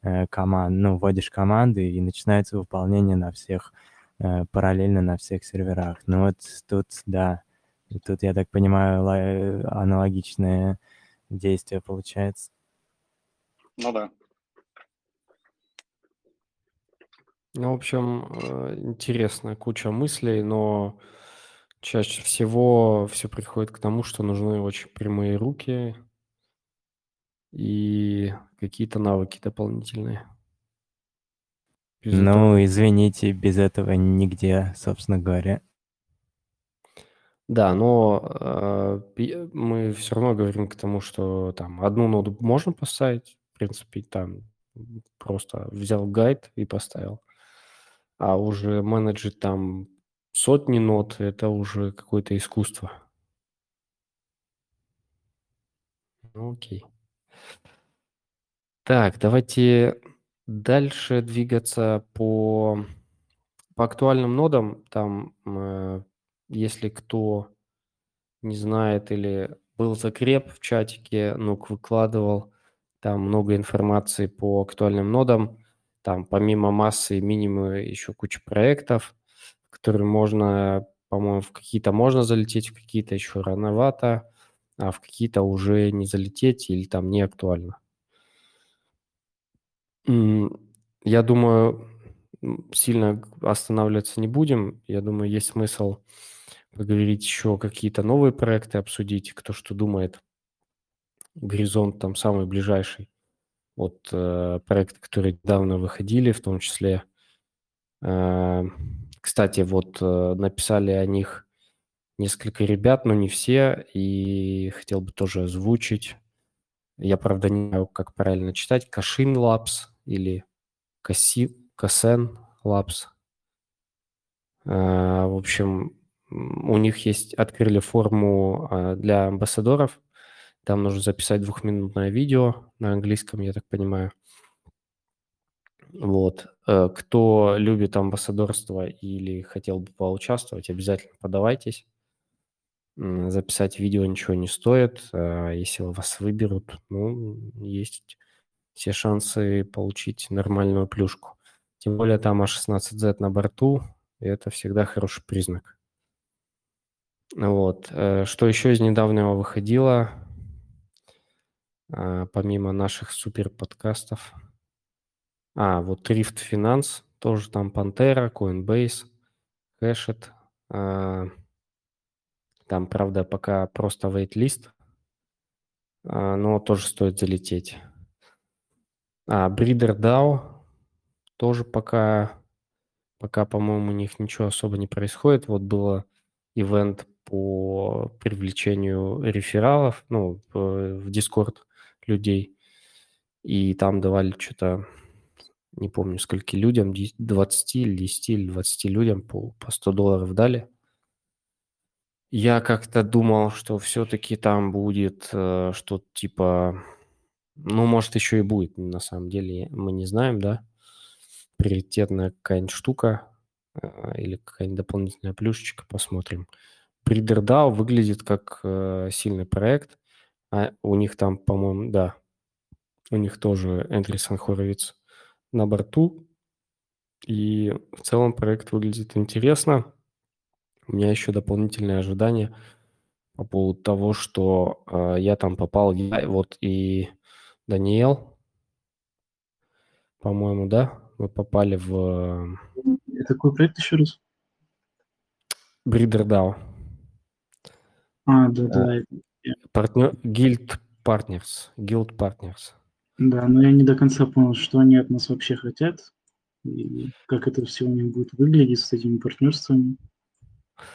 э, команд, ну, вводишь команды, и начинается выполнение на всех, э, параллельно на всех серверах. Ну вот тут, да, и тут, я так понимаю, аналогичное действие получается. Ну да. Ну, в общем, э, интересная куча мыслей, но чаще всего все приходит к тому, что нужны очень прямые руки и какие-то навыки дополнительные. Без этого Ну, извините, без этого нигде, собственно говоря. Да, но э, мы все равно говорим к тому, что там одну ноду можно поставить, в принципе, там просто взял гайд и поставил, а уже менеджить там сотни нод– это уже какое-то искусство. Ну, окей. Так, давайте дальше двигаться по, по актуальным нодам. Там, э, если кто не знает или был закреп в чатике, Нук выкладывал там много информации по актуальным нодам. Там помимо массы и минимума еще куча проектов, которые можно, по-моему, в какие-то можно залететь, в какие-то еще рановато, а в какие-то уже не залететь или там не актуально. Я думаю, сильно останавливаться не будем. Я думаю, есть смысл поговорить еще какие-то новые проекты, обсудить, кто что думает. Горизонт там самый ближайший. Вот э, проекты, которые недавно выходили, в том числе. Э, кстати, вот э, написали о них несколько ребят, но не все, и хотел бы тоже озвучить. Я, правда, не знаю, как правильно читать. Кашин Labs или Каси, Касен Labs. Э, в общем, у них есть, открыли форму э, для амбассадоров. Там нужно записать двухминутное видео на английском, я так понимаю. Вот. Э, кто любит амбассадорство или хотел бы поучаствовать, обязательно подавайтесь. Записать видео ничего не стоит. Если вас выберут, ну, есть все шансы получить нормальную плюшку. Тем более там А16Z на борту, и это всегда хороший признак. Вот. Э, что еще из недавнего выходило, а, помимо наших супер подкастов? А, вот Rift Finance, тоже там Pantera, Coinbase, Hashit. А, там, правда, пока просто wait-лист, а, но тоже стоит залететь. А, Breeder DAO тоже пока, пока, по-моему, у них ничего особо не происходит. Вот было ивент по привлечению рефералов, ну, в Discord людей, и там давали что-то, не помню, скольки людям, 20 или 10 или 20 людям по, по 100 долларов дали. Я как-то думал, что все-таки там будет э, что-то типа, ну, может, еще и будет, на самом деле, мы не знаем, да, приоритетная какая-нибудь штука э, или какая-нибудь дополнительная плюшечка, посмотрим. PreaderDAO выглядит как э, сильный проект. А у них там, по-моему, да, у них тоже Эндрюсон Хоровиц на борту. И в целом проект выглядит интересно. У меня еще дополнительные ожидания по поводу того, что э, я там попал, я, вот и Даниэл, по-моему, да, вы попали в... Это какой проект еще раз? Breeder DAO. А, да, да. Партнер... Guild Partners. Guild Partners. Да, но я не до конца понял, что они от нас вообще хотят. И как это все у них будет выглядеть с этими партнерствами.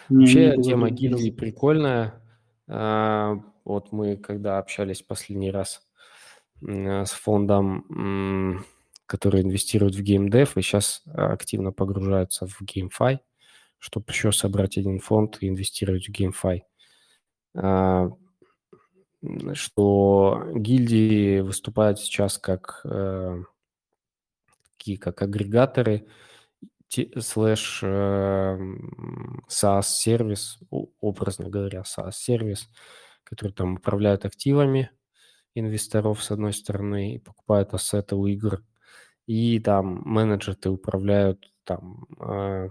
Вообще тема гильдии прикольная. А, вот мы когда общались последний раз с фондом которые инвестируют в геймдев и сейчас активно погружаются в GameFi, чтобы еще собрать один фонд и инвестировать в GameFi. А, что гильдии выступают сейчас как э, такие как агрегаторы слэш э, SaaS-сервис, образно говоря, SaaS-сервис, который там управляют активами инвесторов с одной стороны и покупают ассеты у игр – и там менеджеры управляют там, э,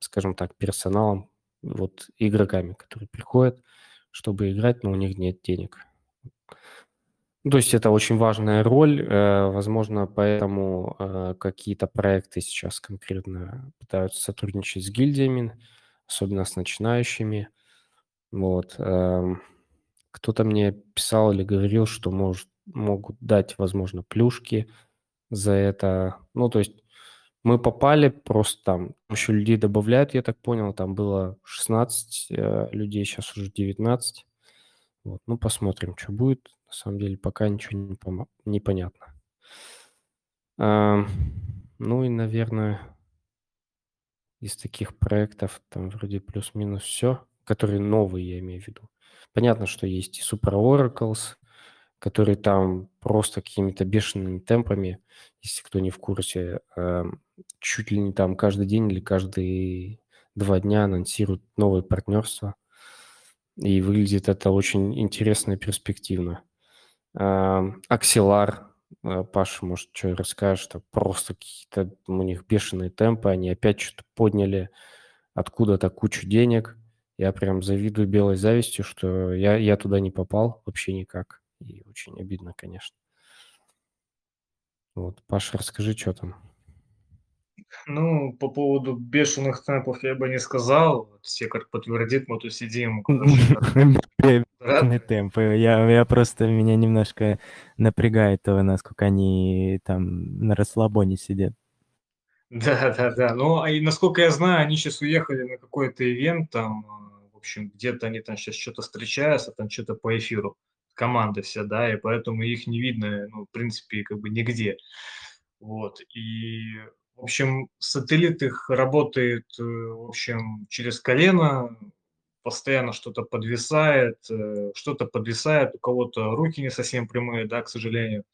скажем так, персоналом, вот игроками, которые приходят, чтобы играть, но у них нет денег. Ну, то есть это очень важная роль, э, возможно, поэтому э, какие-то проекты сейчас конкретно пытаются сотрудничать с гильдиями, особенно с начинающими. Вот. Э, кто-то мне писал или говорил, что может, могут дать, возможно, плюшки – за это. Ну, то есть мы попали просто там, еще людей добавляют, я так понял, там было 16 э, людей, сейчас уже 19. Вот, ну, посмотрим, что будет. На самом деле пока ничего не, пом- не понятно. А, ну и, наверное, из таких проектов там вроде плюс-минус все, которые новые, я имею в виду. Понятно, что есть и Super Oracles, которые там просто какими-то бешеными темпами, если кто не в курсе, эм, чуть ли не там каждый день или каждые два дня анонсируют новые партнерства. И выглядит это очень интересно и перспективно. Axelar Э, Паша, может, что расскажешь, что просто какие-то у них бешеные темпы, они опять что-то подняли откуда-то кучу денег. Я прям завидую белой завистью, что я, я туда не попал вообще никак. И очень обидно, конечно. Вот, Паша, расскажи, что там. Ну, по поводу бешеных темпов я бы не сказал. Вот Секар подтвердит, мы тут сидим. Бешеные темпы. Я, я просто, меня немножко напрягает то, насколько они там на расслабоне сидят. Да, да, да. Ну, а и насколько я знаю, они сейчас уехали на какой-то ивент, там, э, в общем, где-то они там сейчас что-то встречаются, там что-то по эфиру, команда вся, да, и поэтому их не видно, ну, в принципе, как бы нигде. Вот, и, в общем, сателлит их работает, э, в общем, через колено, постоянно что-то подвисает, э, что-то подвисает, у кого-то руки не совсем прямые, да, к сожалению.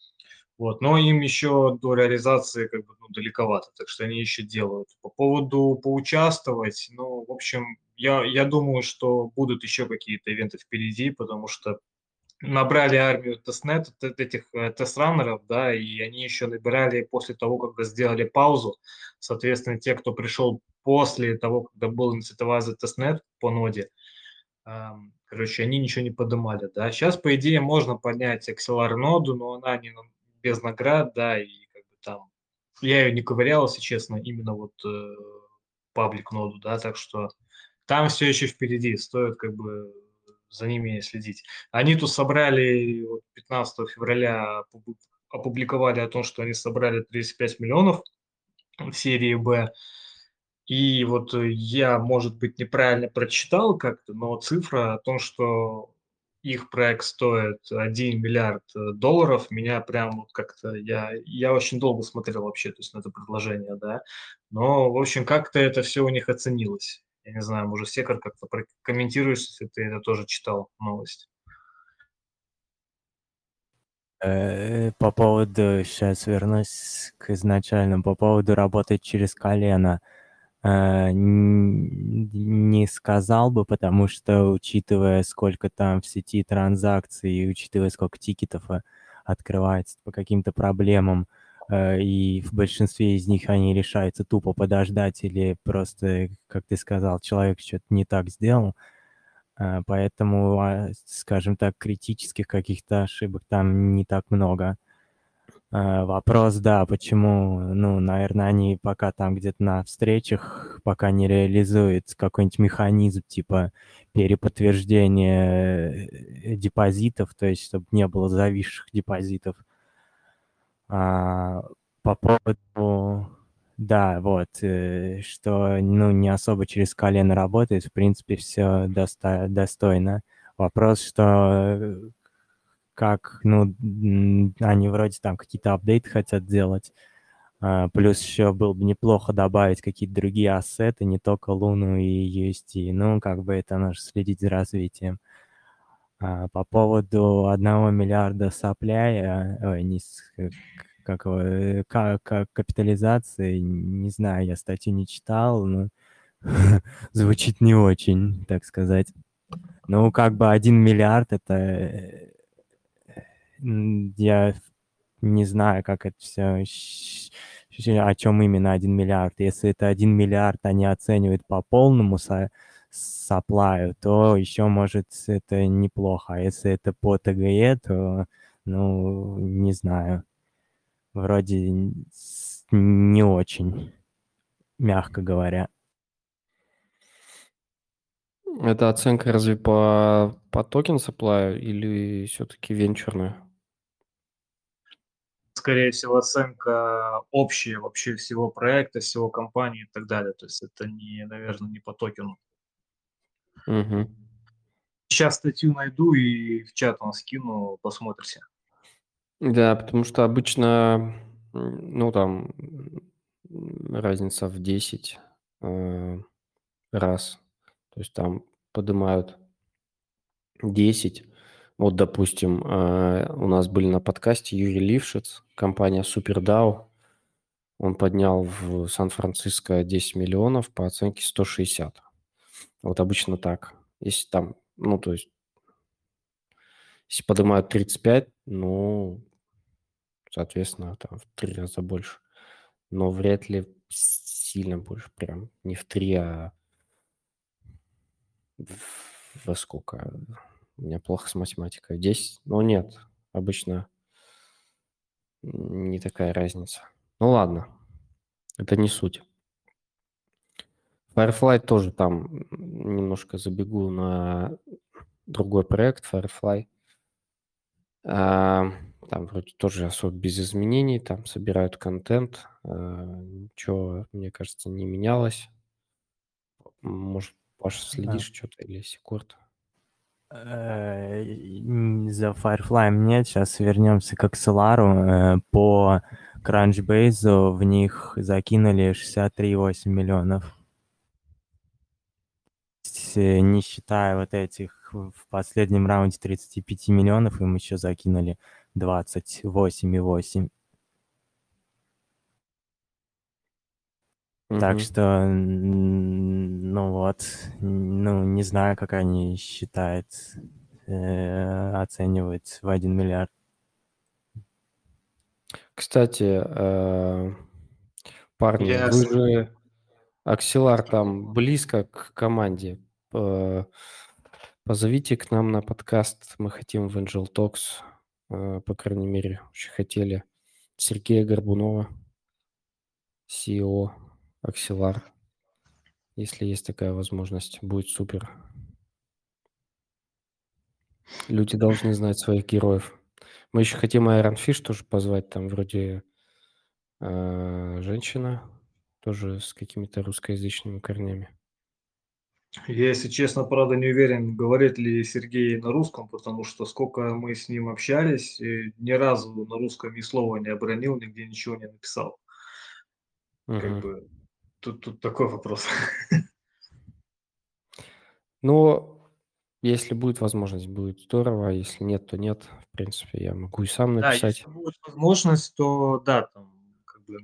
Вот, но им еще до реализации как бы ну, далековато, так что они еще делают. По поводу поучаствовать, ну, в общем, я, я думаю, что будут еще какие-то ивенты впереди, потому что набрали армию тестнет, этих э, тест-раннеров, да, и они еще набирали после того, когда сделали паузу. Соответственно, те, кто пришел после того, когда был инцитовайзер тестнет по ноде, короче, они ничего не поднимали, да. Сейчас, по идее, можно поднять XLR ноду, но она не, без наград, да, и как бы там я ее не ковырял, если честно, именно вот э, паблик ноду, да, так что там все еще впереди, стоит как бы за ними следить. Они тут собрали вот 15 февраля опубликовали о том, что они собрали 35 миллионов в серии Б. И вот я, может быть, неправильно прочитал как-то, но цифра о том, что их проект стоит 1 миллиард э, долларов, меня прям вот как-то, я, я очень долго смотрел вообще то есть на это предложение, да, но, в общем, как-то это все у них оценилось. Я не знаю, может, Секар как-то прокомментируешь, если ты это тоже читал, новость. Э, по поводу, сейчас вернусь к изначальному, по поводу работать через колено – Э, не сказал бы, потому что, учитывая, сколько там в сети транзакций, и учитывая, сколько тикетов э, открывается по каким-то проблемам, и в большинстве из них они решаются тупо подождать или просто, как ты сказал, человек что-то не так сделал, поэтому, а, скажем так, критических каких-то ошибок там не так много. Э, вопрос, да, почему, ну, наверное, они пока там где-то на встречах, пока не реализуют какой-нибудь механизм типа переподтверждения э, депозитов, то есть чтобы не было зависших депозитов. А, по поводу, да, вот, э, что, ну, не особо через колено работает, в принципе, все доста- достойно. Вопрос, что как, ну, они вроде там какие-то апдейты хотят делать. Uh, плюс еще было бы неплохо добавить какие-то другие ассеты, не только Луну и UST. Ну, как бы это нужно следить за развитием. Uh, по поводу одного миллиарда сопляя, ой, не, как, его, как, как капитализации, не знаю, я статью не читал, но звучит не очень, так сказать. Ну, как бы один миллиард это я не знаю, как это все, о чем именно 1 миллиард. Если это 1 миллиард они оценивают по полному саплаю, то еще, может, это неплохо. А если это по ТГЕ, то, ну, не знаю. Вроде не очень, мягко говоря. Это оценка разве по, по токен supply или все-таки венчурная? скорее всего, оценка общая вообще всего проекта, всего компании и так далее. То есть это не, наверное, не по токену. Угу. Сейчас статью найду и в чат вам скину, посмотрите. Да, потому что обычно, ну, там, разница в 10 э, раз. То есть там поднимают 10, вот, допустим, э, у нас были на подкасте Юрий Лившиц, компания SuperDAO. Он поднял в Сан-Франциско 10 миллионов по оценке 160. Вот обычно так. Если там, ну, то есть, если поднимают 35, ну, соответственно, там в три раза больше. Но вряд ли сильно больше, прям не в три, а во сколько? У меня плохо с математикой. В 10? Ну, нет, обычно не такая разница. Ну, ладно, это не суть. Firefly тоже там немножко забегу на другой проект Firefly. А, там вроде тоже особо без изменений, там собирают контент, а, ничего, мне кажется, не менялось. Может, Паша, следишь что-то или Секурт? Э, За Firefly нет, сейчас вернемся к Axelar. Э, По Crunchbase в них закинули 63,8 миллионов. Э, Не считая вот этих в последнем раунде 35 миллионов, им еще закинули 28,8. Так Мгм. что, ну вот, ну не знаю, как они считают, э, оценивают в 1 миллиард. Кстати, э, парни, вы же Акселар там близко к команде. Э, Позовите к нам на подкаст. Мы хотим в Angel Talks, э, по крайней мере, очень хотели. Сергея Горбунова, CEO Акселар. Если есть такая возможность, будет супер. Люди должны знать своих героев. Мы еще хотим Iron Fish тоже позвать. Там вроде э, женщина, тоже с какими-то русскоязычными корнями. Я, если честно, правда, не уверен, говорит ли Сергей на русском, потому что сколько мы с ним общались, и ни разу на русском ни слова не обронил, нигде ничего не написал. Как Мгм. бы тут, тут такой вопрос. Но если будет возможность, будет здорово. а Если нет, то нет. В принципе, я могу и сам Да, написать. если будет возможность, то да, там как бы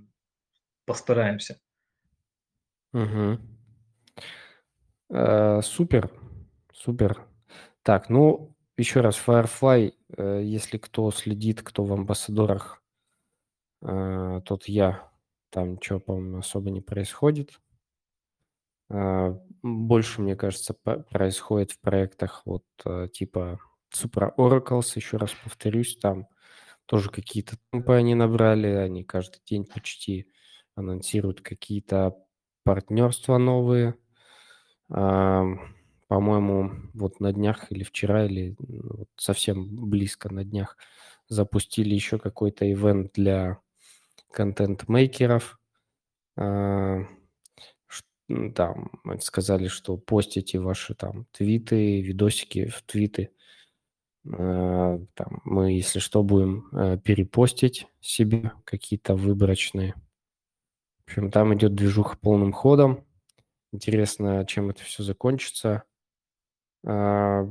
постараемся. Мгм. Э, Супер, супер. Так, ну, еще раз, Firefly, э, если кто следит, кто в амбассадорах, э, тот я. Там ничего, по-моему, особо не происходит. М, Больше, мне кажется, происходит в проектах вот э, типа Super Oracles, еще раз повторюсь, там тоже какие-то темпы они набрали, они каждый день почти анонсируют какие-то партнерства новые. По-моему, вот на днях или вчера, или м, вот совсем близко на днях запустили еще какой-то ивент для контент-мейкеров. Там сказали, что постите ваши там твиты, видосики в твиты. Э, Там мы, если что, будем э, перепостить себе какие-то выборочные. В общем, там идет движуха полным ходом. Интересно, чем это все закончится. А,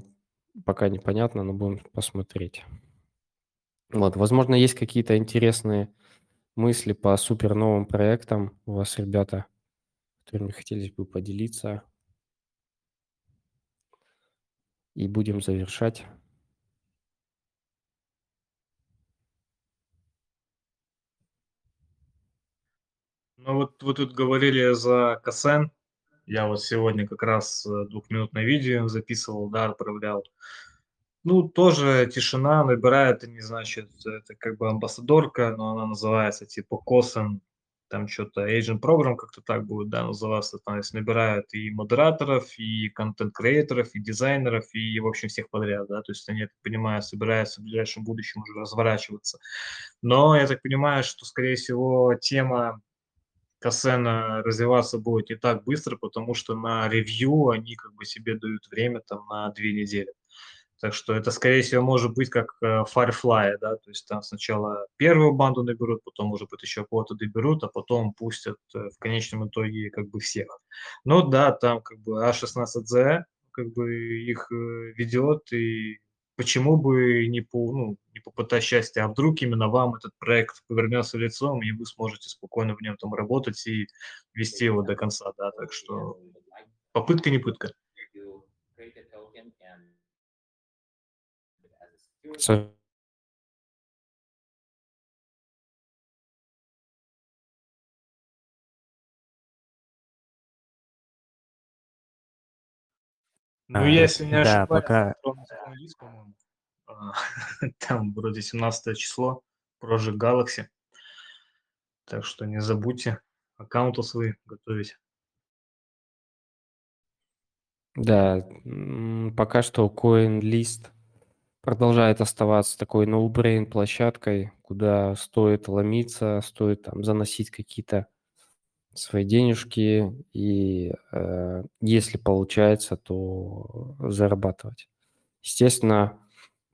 Пока непонятно, но будем посмотреть. Вот, возможно, есть какие-то интересные мысли по супер новым проектам у вас, ребята, которыми хотелось бы поделиться. И будем завершать. Ну вот вы тут говорили за Касен. Я вот сегодня как раз э, двухминутное видео записывал, да, отправлял. Ну, тоже тишина набирает, не значит, это как бы амбассадорка, но она называется типа Косен, там что-то Agent Program как-то так будет, да, называться. То есть набирают и модераторов, и контент-креаторов, и дизайнеров, и, в общем, всех подряд, да. То есть они, я так понимаю, собираются в ближайшем будущем уже разворачиваться. Но я так понимаю, что, скорее всего, тема Кассена развиваться будет не так быстро, потому что на ревью они как бы себе дают время там на две недели. Так что это, скорее всего, может быть как э, Firefly, да, то есть там сначала первую банду наберут, потом, может быть, еще кого-то доберут, а потом пустят э, в конечном итоге как бы всех. Ну да, там как бы А16Z как бы их э, ведет, и почему бы не, по, ну, не попытать счастья, а вдруг именно вам этот проект повернется лицом, и вы сможете спокойно в нем там работать и вести его до конца, да, так что попытка не пытка. Со- Ну, А, если не да, ошибаюсь, пока- по-моему, а, там вроде 17 число, Project Galaxy. Так что не забудьте аккаунты свои готовить. Да, пока что CoinList продолжает оставаться такой no-brain площадкой, куда стоит ломиться, стоит там заносить какие-то свои денежки и э, если получается, то зарабатывать. Естественно,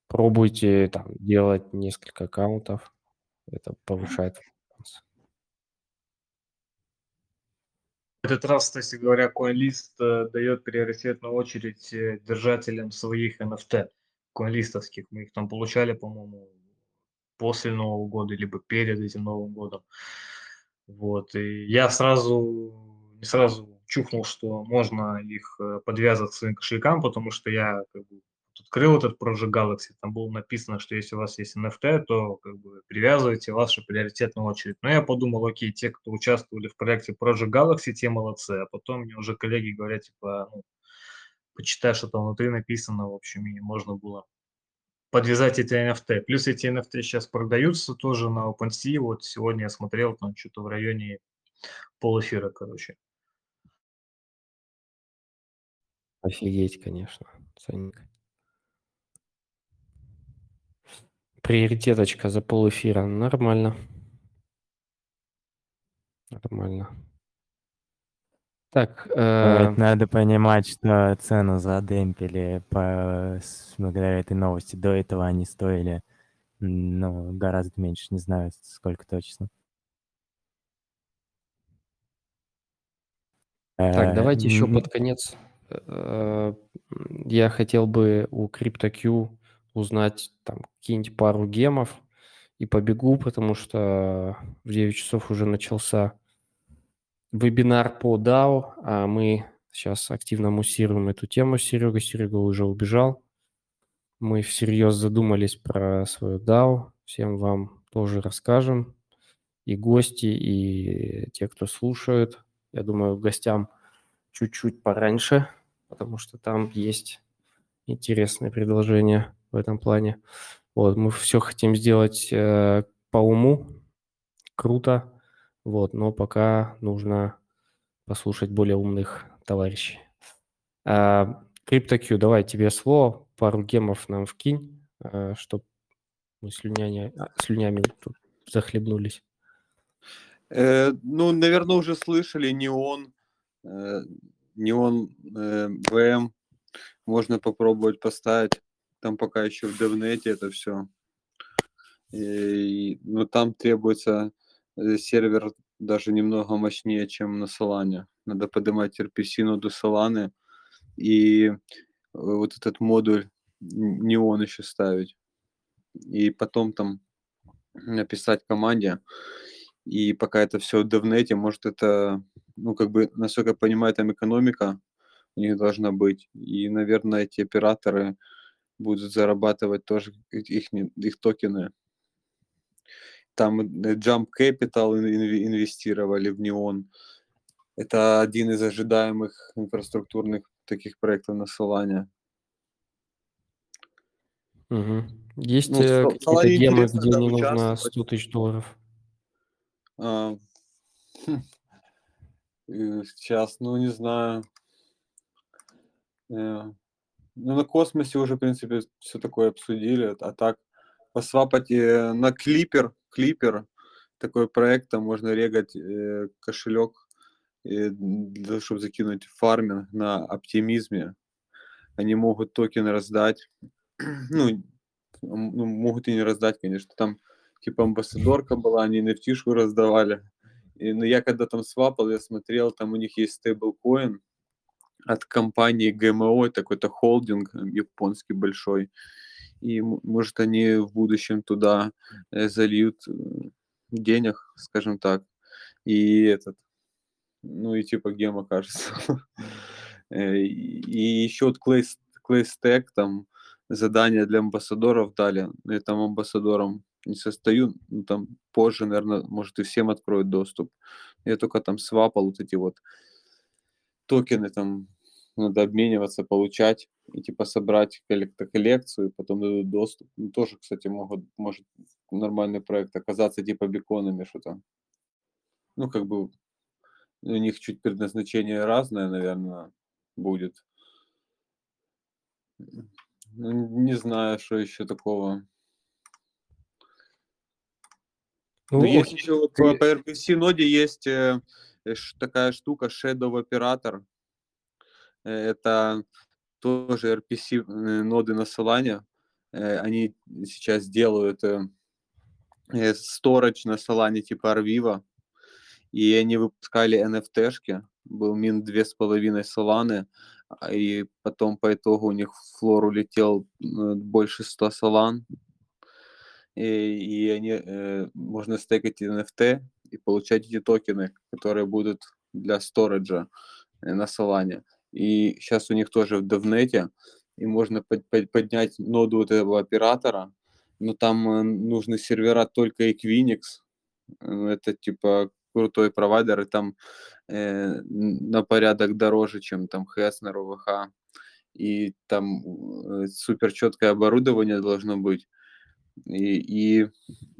пробуйте там делать несколько аккаунтов, это повышает этот раз, кстати говоря, CoinList э, дает приоритетную очередь э, держателям своих NFT, коинлистовских. Мы их там получали, по-моему, после Нового года, либо перед этим Новым годом. Вот. И я сразу, не сразу чухнул, что можно их э, подвязать своим кошелькам, потому что я как бы, открыл этот Project Galaxy, там было написано, что если у вас есть NFT, то как бы привязывайте вашу приоритетную очередь. Но я подумал, окей, те, кто участвовали в проекте Project Galaxy, те молодцы, а потом мне уже коллеги говорят, типа, ну, почитай, что там внутри написано, в общем, и можно было подвязать эти NFT. Плюс эти NFT сейчас продаются тоже на OpenSea, вот сегодня я смотрел, там что-то в районе полэфира, короче. Офигеть, конечно, ценник. Приоритеточка за полэфира. Нормально. Нормально. Так, Вот э, надо понимать, что цену задемпили по, благодаря этой новости. До этого они стоили ну, гораздо меньше, не знаю, сколько точно. так, Э, давайте еще под конец. э, Я хотел бы у CryptoQ узнать там какие-нибудь пару гемов и побегу, потому что в 9 часов уже начался вебинар по DAO, а мы сейчас активно муссируем эту тему с Серегой. Серега уже убежал. Мы всерьез задумались про свою DAO. Всем вам тоже расскажем. И гости, и те, кто слушают. Я думаю, гостям чуть-чуть пораньше, потому что там есть интересные предложения в этом плане. Вот, мы все хотим сделать э, по уму, круто, вот, но пока нужно послушать более умных товарищей. А, CryptoQ, давай тебе слово, пару гемов нам вкинь, чтобы мы слюнями, а, слюнями тут захлебнулись. Э, ну, наверное, уже слышали неон, э, неон э. Можно попробовать поставить. Там пока еще в девнете это все. И, но там требуется сервер даже немного мощнее, чем на Solana. Надо поднимать RPC до Solana и э, вот этот модуль неон еще ставить. И потом там написать команде. И пока это все в девнете, может это, ну, как бы, насколько я понимаю, там экономика у них должна быть. И, наверное, эти операторы будут зарабатывать тоже их, их токены. Там Jump Capital инвестировали в Неон. Это один из ожидаемых инфраструктурных таких проектов на Solana. Угу. Есть Ну, э, какие-то гемы, где не нужно участвовать. 100 тысяч долларов? А, хм. Э, Сейчас, ну, не знаю. Э, Ну, на космосе уже, в принципе, все такое обсудили. А так, посвапать э, на Клипер, Клипер, такой проект, там можно регать э, кошелек, э, для чтобы закинуть фарминг на оптимизме. Они могут токен раздать. Ну, ну, могут и не раздать, конечно. Там типа амбассадорка была, они NFT раздавали. И, ну, я когда там свапал, я смотрел, там у них есть стейблкоин от компании GMO, это какой-то холдинг э, японский большой. И может они в будущем туда э, зальют э, денег, скажем так. И этот, ну и типа гема, кажется. Э, И еще вот Clay, Clay там задание для амбассадоров дали. Я там амбассадором не состою, ну, там позже, наверное, может и всем откроют доступ. Я только там свапал вот эти вот токены там надо обмениваться, получать и типа собрать коллек- коллекцию, потом дадут доступ. Ну, тоже, кстати, могут, может нормальный проект оказаться типа беконами что-то. Ну, как бы у них чуть предназначение разное, наверное, будет. Ну, не знаю, что еще такого. Ну, Ну, есть еще вот по, RPC ноде есть э, э, такая штука Shadow Operator. Это тоже RPC э, ноды на Solana. Э, Они сейчас делают э, storage на Solana типа Arviva. И они выпускали NFT-шки. Был мин 2,5 Solana. а, И потом по итогу у них в флор улетел больше 100 Solana и, и они, э, можно стейкать NFT и получать эти токены, которые будут для сториджа на Solana. И сейчас у них тоже в DevNet, и можно под- под- поднять ноду вот этого оператора, но там э, нужны сервера только Equinix, Ну, это типа крутой провайдер, и там э, на порядок дороже, чем там Хеснер, ОВХ, и там э, супер четкое оборудование должно быть, и, и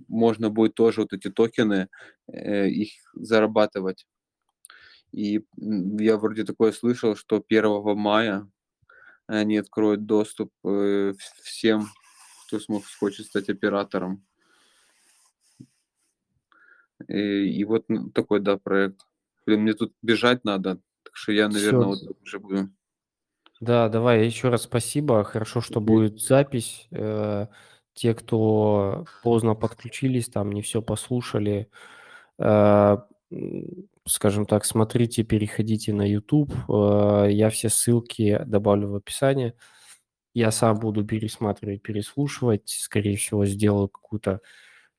можно будет тоже вот эти токены, э, их зарабатывать. И я вроде такое слышал, что 1 мая они откроют доступ э, всем, кто смог, хочет стать оператором. И, и вот такой, да, проект. Блин, мне тут бежать надо, так что я, наверное, Всё. вот уже буду. Да, давай еще раз спасибо. Хорошо, что будет запись. Э, Те, кто поздно подключились, там не все послушали, э, скажем так, смотрите, переходите на YouTube. Э, Я все ссылки добавлю в описание. Я сам буду пересматривать, переслушивать. Скорее всего, сделаю какую-то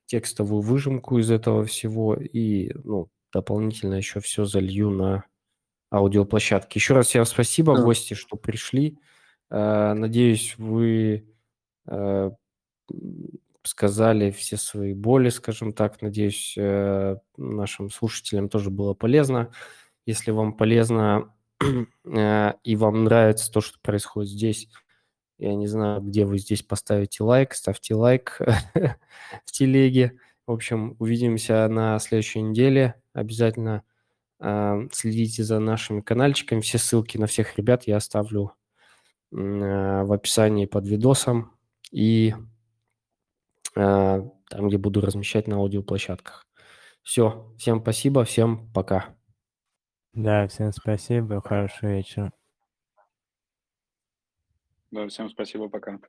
текстовую выжимку из этого всего и, ну, дополнительно еще все залью на аудиоплощадке. Еще раз всем спасибо, Да. гости, что пришли. Э, Надеюсь, вы э, сказали все свои боли, скажем так. Надеюсь, э, нашим слушателям тоже было полезно. Если вам полезно э, и вам нравится то, что происходит здесь, я не знаю, где вы здесь поставите лайк, ставьте лайк в телеге. В общем, увидимся на следующей неделе. Обязательно э, следите за нашими каналчиками. Все ссылки на всех ребят я оставлю э, в описании под видосом и там, где буду размещать на аудиоплощадках. Все, всем спасибо, всем пока. Да, всем спасибо, хорошего вечера. Да, всем спасибо, пока.